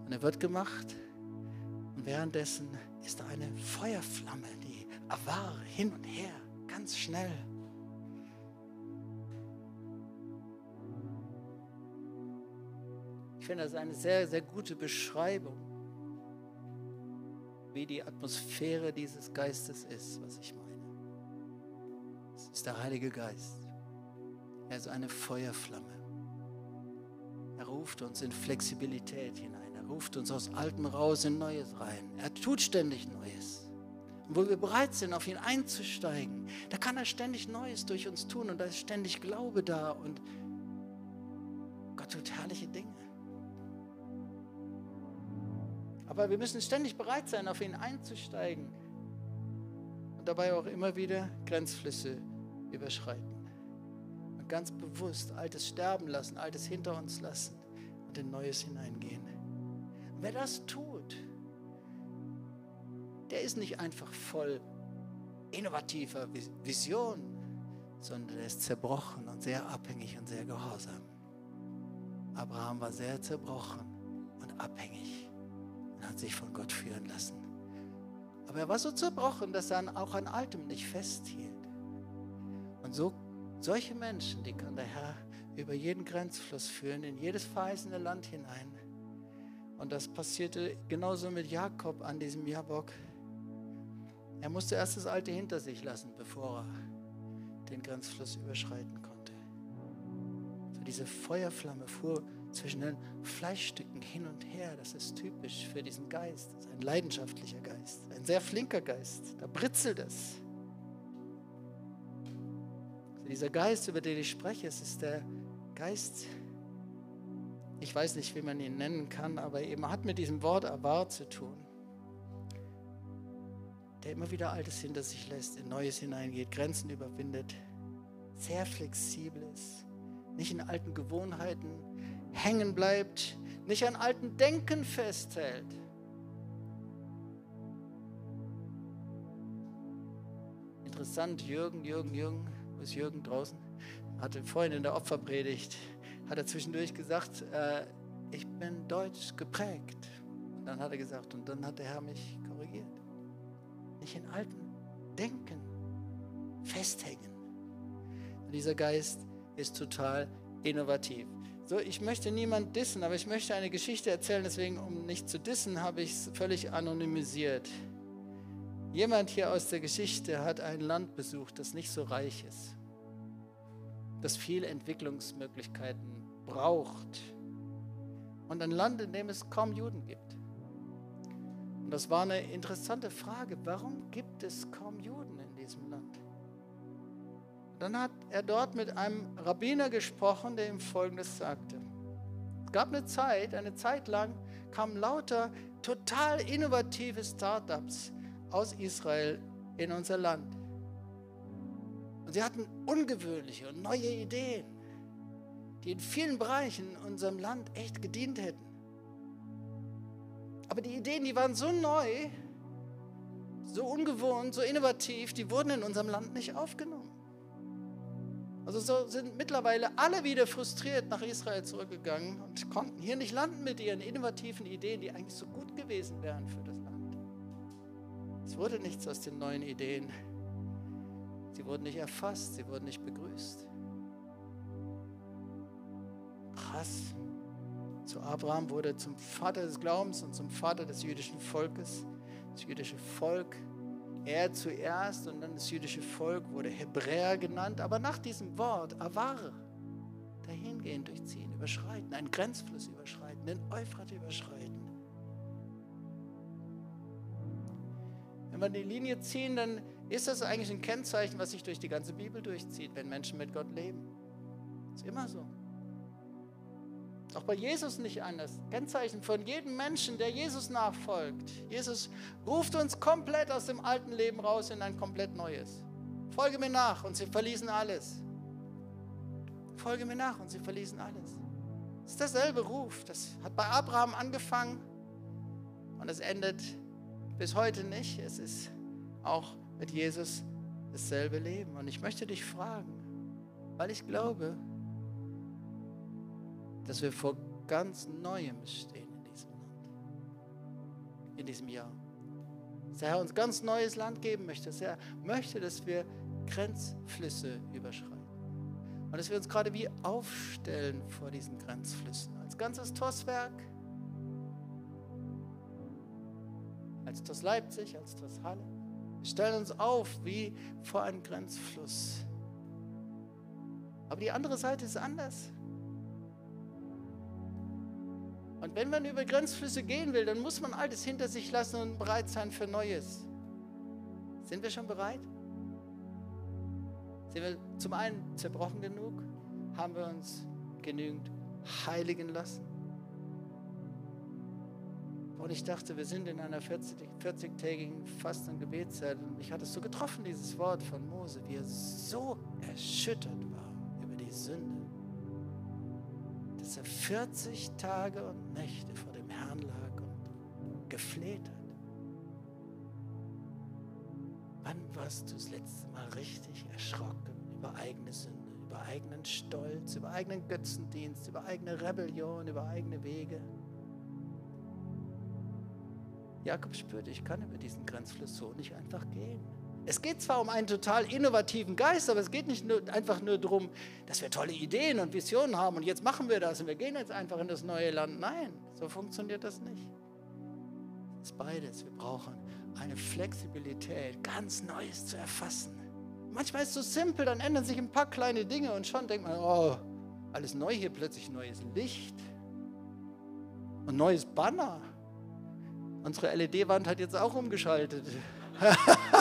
Und er wird gemacht und währenddessen ist da eine Feuerflamme, die Avar hin und her, ganz schnell. Ich finde das eine sehr, sehr gute Beschreibung, wie die Atmosphäre dieses Geistes ist, was ich meine. Es ist der Heilige Geist. Er ist eine Feuerflamme. Er ruft uns in Flexibilität hinein ruft uns aus Altem raus in Neues rein. Er tut ständig Neues. Und wo wir bereit sind, auf ihn einzusteigen, da kann er ständig Neues durch uns tun und da ist ständig Glaube da und Gott tut herrliche Dinge. Aber wir müssen ständig bereit sein, auf ihn einzusteigen und dabei auch immer wieder Grenzflüsse überschreiten. Und ganz bewusst Altes sterben lassen, Altes hinter uns lassen und in Neues hineingehen. Wer das tut, der ist nicht einfach voll innovativer Vision, sondern er ist zerbrochen und sehr abhängig und sehr gehorsam. Abraham war sehr zerbrochen und abhängig und hat sich von Gott führen lassen. Aber er war so zerbrochen, dass er auch an Altem nicht festhielt. Und so, solche Menschen, die kann der Herr über jeden Grenzfluss führen, in jedes verheißene Land hinein. Und das passierte genauso mit Jakob an diesem Jabok. Er musste erst das Alte hinter sich lassen, bevor er den Grenzfluss überschreiten konnte. So diese Feuerflamme fuhr zwischen den Fleischstücken hin und her. Das ist typisch für diesen Geist. Das ist ein leidenschaftlicher Geist, ein sehr flinker Geist. Da britzelt es. Also dieser Geist, über den ich spreche, es ist der Geist, ich weiß nicht, wie man ihn nennen kann, aber eben hat mit diesem Wort Avar zu tun, der immer wieder Altes hinter sich lässt, in Neues hineingeht, Grenzen überwindet, sehr flexibel ist, nicht in alten Gewohnheiten hängen bleibt, nicht an alten Denken festhält. Interessant, Jürgen, Jürgen, Jürgen, wo ist Jürgen draußen? Hatte vorhin in der Opferpredigt hat er zwischendurch gesagt, äh, ich bin deutsch geprägt. Und dann hat er gesagt, und dann hat der Herr mich korrigiert. Nicht in alten Denken festhängen. Und dieser Geist ist total innovativ. So, ich möchte niemand dissen, aber ich möchte eine Geschichte erzählen, deswegen, um nicht zu dissen, habe ich es völlig anonymisiert. Jemand hier aus der Geschichte hat ein Land besucht, das nicht so reich ist, das viele Entwicklungsmöglichkeiten braucht. Und ein Land, in dem es kaum Juden gibt. Und das war eine interessante Frage. Warum gibt es kaum Juden in diesem Land? Dann hat er dort mit einem Rabbiner gesprochen, der ihm Folgendes sagte. Es gab eine Zeit, eine Zeit lang kamen lauter total innovative Startups aus Israel in unser Land. Und sie hatten ungewöhnliche und neue Ideen. die in vielen Bereichen unserem Land echt gedient hätten. Aber die Ideen, die waren so neu, so ungewohnt, so innovativ, die wurden in unserem Land nicht aufgenommen. Also so sind mittlerweile alle wieder frustriert nach Israel zurückgegangen und konnten hier nicht landen mit ihren innovativen Ideen, die eigentlich so gut gewesen wären für das Land. Es wurde nichts aus den neuen Ideen. Sie wurden nicht erfasst, sie wurden nicht begrüßt. Krass. Zu Abraham wurde zum Vater des Glaubens und zum Vater des jüdischen Volkes. Das jüdische Volk er zuerst und dann das jüdische Volk wurde Hebräer genannt, aber nach diesem Wort Avar, dahingehen, durchziehen, überschreiten, einen Grenzfluss überschreiten, den Euphrat überschreiten. Wenn wir die Linie ziehen, dann ist das eigentlich ein Kennzeichen, was sich durch die ganze Bibel durchzieht, wenn Menschen mit Gott leben. Ist immer so. Auch bei Jesus nicht anders. Kennzeichen von jedem Menschen, der Jesus nachfolgt. Jesus ruft uns komplett aus dem alten Leben raus in ein komplett neues. Folge mir nach und sie verließen alles. Folge mir nach und sie verließen alles. Das ist derselbe Ruf. Das hat bei Abraham angefangen und es endet bis heute nicht. Es ist auch mit Jesus dasselbe Leben. Und ich möchte dich fragen, weil ich glaube, dass wir vor ganz Neuem stehen in diesem Land, in diesem Jahr. Dass der Herr uns ganz neues Land geben möchte, dass er möchte, dass wir Grenzflüsse überschreiten. Und dass wir uns gerade wie aufstellen vor diesen Grenzflüssen. Als ganzes TOS-Werk, als TOS Leipzig, als TOS Halle. Wir stellen uns auf wie vor einem Grenzfluss. Aber die andere Seite ist anders. Und wenn man über Grenzflüsse gehen will, dann muss man Altes hinter sich lassen und bereit sein für Neues. Sind wir schon bereit? Sind wir zum einen zerbrochen genug? Haben wir uns genügend heiligen lassen? Und ich dachte, wir sind in einer 40-tägigen Fast- und Gebetszeit. Und mich hat es so getroffen, dieses Wort von Mose, wie er so erschüttert war über die Sünde dass er 40 Tage und Nächte vor dem Herrn lag und gefleht hat. Wann warst du das letzte Mal richtig erschrocken über eigene Sünde, über eigenen Stolz, über eigenen Götzendienst, über eigene Rebellion, über eigene Wege? Jakob spürte, ich kann über diesen Grenzfluss so nicht einfach gehen. Es geht zwar um einen total innovativen Geist, aber es geht nicht nur, einfach nur darum, dass wir tolle Ideen und Visionen haben und jetzt machen wir das und wir gehen jetzt einfach in das neue Land. Nein, so funktioniert das nicht. Es ist beides. Wir brauchen eine Flexibilität, ganz Neues zu erfassen. Manchmal ist es so simpel, dann ändern sich ein paar kleine Dinge und schon denkt man, oh, alles neu hier, plötzlich neues Licht und neues Banner. Unsere LED-Wand hat jetzt auch umgeschaltet. <laughs>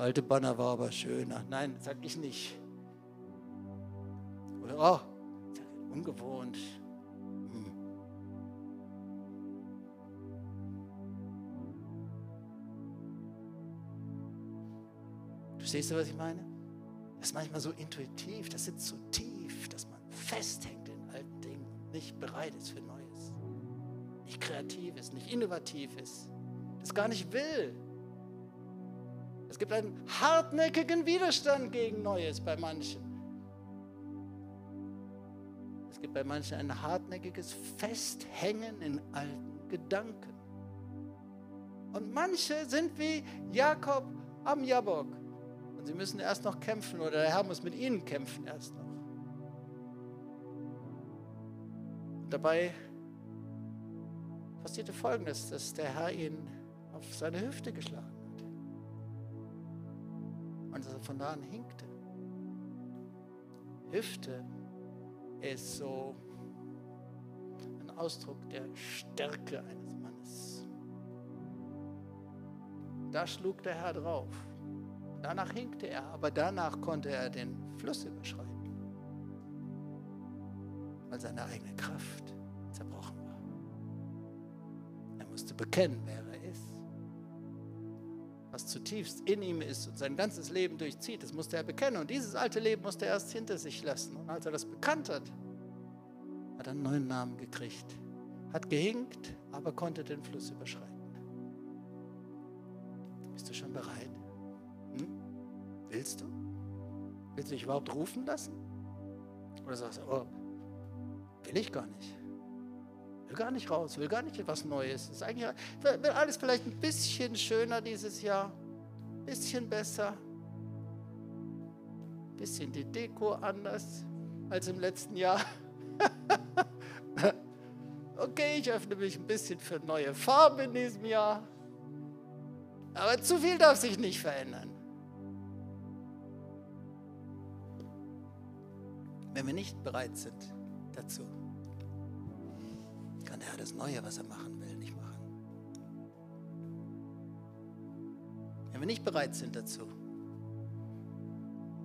alte Banner war aber schöner. Nein, sag ich nicht. Oder, oh, ungewohnt. Hm. Verstehst du, was ich meine? Das ist manchmal so intuitiv, das sitzt so tief, dass man festhängt in alten Dingen nicht bereit ist für Neues nicht kreativ ist, nicht innovativ ist, das gar nicht will. Es gibt einen hartnäckigen Widerstand gegen Neues bei manchen. Es gibt bei manchen ein hartnäckiges Festhängen in alten Gedanken. Und manche sind wie Jakob am Jabok. Und sie müssen erst noch kämpfen oder der Herr muss mit ihnen kämpfen erst noch. Und dabei passierte Folgendes, dass der Herr ihn auf seine Hüfte geschlagen hat. Und er von da an hinkte. Hüfte ist so ein Ausdruck der Stärke eines Mannes. Da schlug der Herr drauf. Danach hinkte er, aber danach konnte er den Fluss überschreiten, weil seine eigene Kraft zerbrochen war musste bekennen, wer er. Was zutiefst in ihm ist und sein ganzes Leben durchzieht, das musste er bekennen. Und dieses alte Leben musste er erst hinter sich lassen. Und als er das bekannt hat, hat er einen neuen Namen gekriegt. Hat gehinkt, aber konnte den Fluss überschreiten. Bist du schon bereit? Hm? Willst du? Willst du dich überhaupt rufen lassen? Oder sagst du, oh, will ich gar nicht. Will gar nicht raus, will gar nicht etwas Neues. Ist eigentlich will alles vielleicht ein bisschen schöner dieses Jahr, ein bisschen besser, ein bisschen die Deko anders als im letzten Jahr. <laughs> okay, ich öffne mich ein bisschen für neue Farben in diesem Jahr. Aber zu viel darf sich nicht verändern. Wenn wir nicht bereit sind dazu, kann Herr das Neue, was er machen will, nicht machen. Wenn wir nicht bereit sind dazu,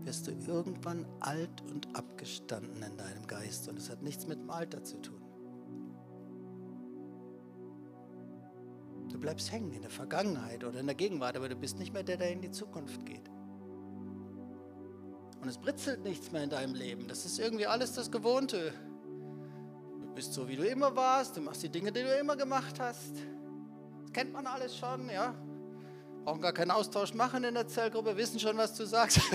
wirst du irgendwann alt und abgestanden in deinem Geist und es hat nichts mit dem Alter zu tun. Du bleibst hängen in der Vergangenheit oder in der Gegenwart, aber du bist nicht mehr der, der in die Zukunft geht. Und es britzelt nichts mehr in deinem Leben. Das ist irgendwie alles das Gewohnte. Bist so, wie du immer warst. Du machst die Dinge, die du immer gemacht hast. Das kennt man alles schon, ja. Brauchen gar keinen Austausch machen in der Zellgruppe, wissen schon, was du sagst. <laughs>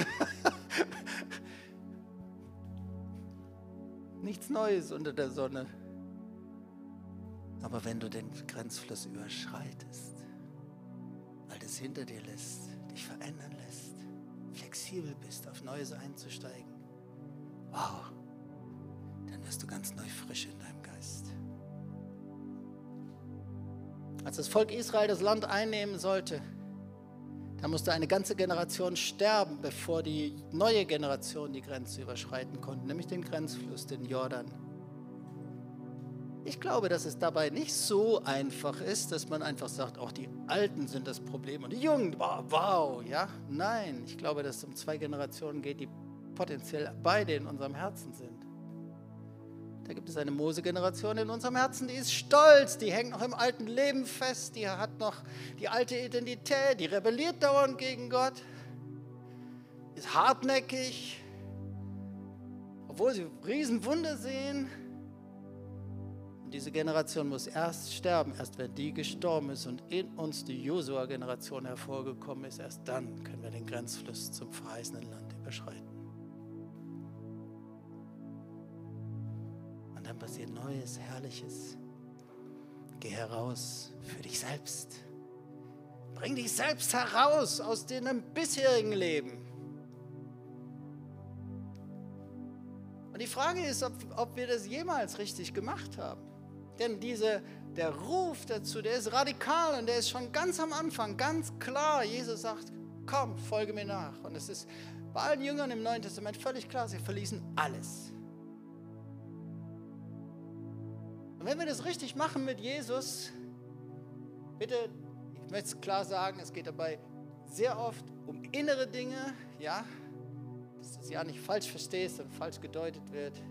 Nichts Neues unter der Sonne. Aber wenn du den Grenzfluss überschreitest, weil das hinter dir lässt, dich verändern lässt, flexibel bist, auf Neues einzusteigen, wow, dann wirst du ganz neu frisch in deinem Geist. Als das Volk Israel das Land einnehmen sollte, da musste eine ganze Generation sterben, bevor die neue Generation die Grenze überschreiten konnte, nämlich den Grenzfluss, den Jordan. Ich glaube, dass es dabei nicht so einfach ist, dass man einfach sagt, auch die Alten sind das Problem und die Jungen, wow, wow, ja. Nein, ich glaube, dass es um zwei Generationen geht, die potenziell beide in unserem Herzen sind. Da gibt es eine Mose-Generation in unserem Herzen, die ist stolz, die hängt noch im alten Leben fest, die hat noch die alte Identität, die rebelliert dauernd gegen Gott, ist hartnäckig, obwohl sie Riesenwunder sehen. Und diese Generation muss erst sterben, erst wenn die gestorben ist und in uns die Josua-Generation hervorgekommen ist, erst dann können wir den Grenzfluss zum verheißenen Land überschreiten. Dann passiert Neues, Herrliches. Geh heraus für dich selbst. Bring dich selbst heraus aus deinem bisherigen Leben. Und die Frage ist, ob, ob wir das jemals richtig gemacht haben. Denn diese, der Ruf dazu, der ist radikal und der ist schon ganz am Anfang ganz klar. Jesus sagt, komm, folge mir nach. Und es ist bei allen Jüngern im Neuen Testament völlig klar, sie verließen alles. Und wenn wir das richtig machen mit Jesus, bitte, ich möchte es klar sagen, es geht dabei sehr oft um innere Dinge, ja, dass du das ja nicht falsch verstehst und falsch gedeutet wird.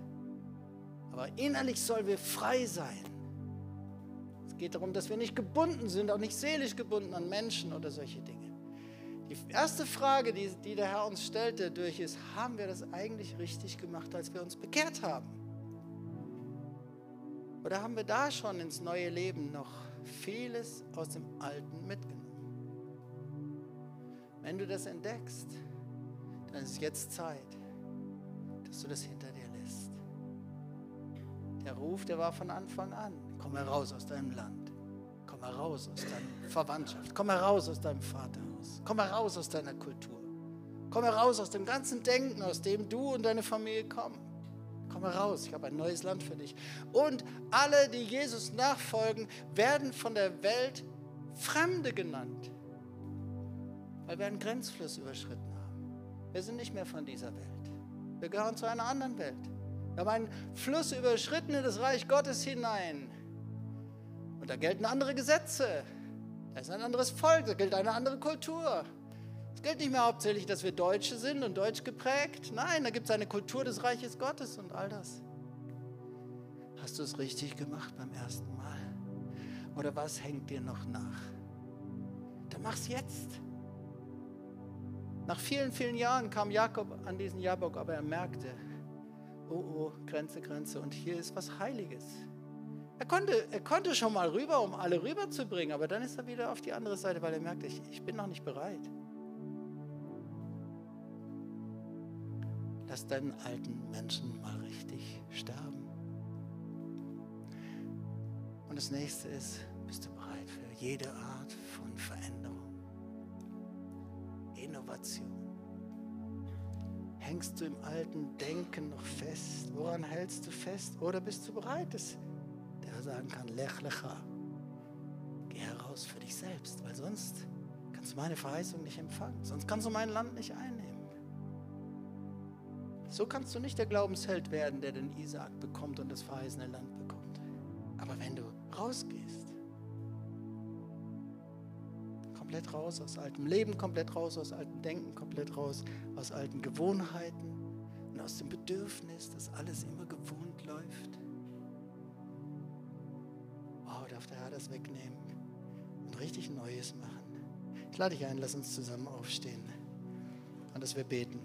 Aber innerlich sollen wir frei sein geht darum, dass wir nicht gebunden sind, auch nicht seelisch gebunden an Menschen oder solche Dinge. Die erste Frage, die, die der Herr uns stellte durch ist, haben wir das eigentlich richtig gemacht, als wir uns bekehrt haben? Oder haben wir da schon ins neue Leben noch vieles aus dem Alten mitgenommen? Wenn du das entdeckst, dann ist jetzt Zeit, dass du das hinter dir lässt. Der Ruf, der war von Anfang an. Komm heraus aus deinem Land. Komm heraus aus deiner Verwandtschaft. Komm heraus aus deinem Vaterhaus. Komm heraus aus deiner Kultur. Komm heraus aus dem ganzen Denken, aus dem du und deine Familie kommen. Komm heraus, ich habe ein neues Land für dich. Und alle, die Jesus nachfolgen, werden von der Welt Fremde genannt, weil wir einen Grenzfluss überschritten haben. Wir sind nicht mehr von dieser Welt. Wir gehören zu einer anderen Welt. Wir haben einen Fluss überschritten in das Reich Gottes hinein. Und da gelten andere Gesetze. Da ist ein anderes Volk, da gilt eine andere Kultur. Es gilt nicht mehr hauptsächlich, dass wir Deutsche sind und deutsch geprägt. Nein, da gibt es eine Kultur des Reiches Gottes und all das. Hast du es richtig gemacht beim ersten Mal? Oder was hängt dir noch nach? Dann mach's jetzt. Nach vielen, vielen Jahren kam Jakob an diesen Jabok, aber er merkte, oh, oh, Grenze, Grenze, und hier ist was Heiliges. Er konnte, er konnte schon mal rüber, um alle rüberzubringen, aber dann ist er wieder auf die andere Seite, weil er merkte, ich, ich bin noch nicht bereit. Lass deinen alten Menschen mal richtig sterben. Und das nächste ist, bist du bereit für jede Art von Veränderung, Innovation? Hängst du im alten Denken noch fest? Woran hältst du fest? Oder bist du bereit, dass der sagen kann, lech lecha, geh heraus für dich selbst, weil sonst kannst du meine Verheißung nicht empfangen, sonst kannst du mein Land nicht einnehmen. So kannst du nicht der Glaubensheld werden, der den Isaak bekommt und das verheißene Land bekommt. Aber wenn du rausgehst, komplett raus aus altem Leben, komplett raus aus altem Denken, komplett raus aus alten Gewohnheiten und aus dem Bedürfnis, dass alles immer gewohnt läuft. Wow, darf der Herr das wegnehmen und richtig Neues machen. Ich lade dich ein, lass uns zusammen aufstehen und dass wir beten.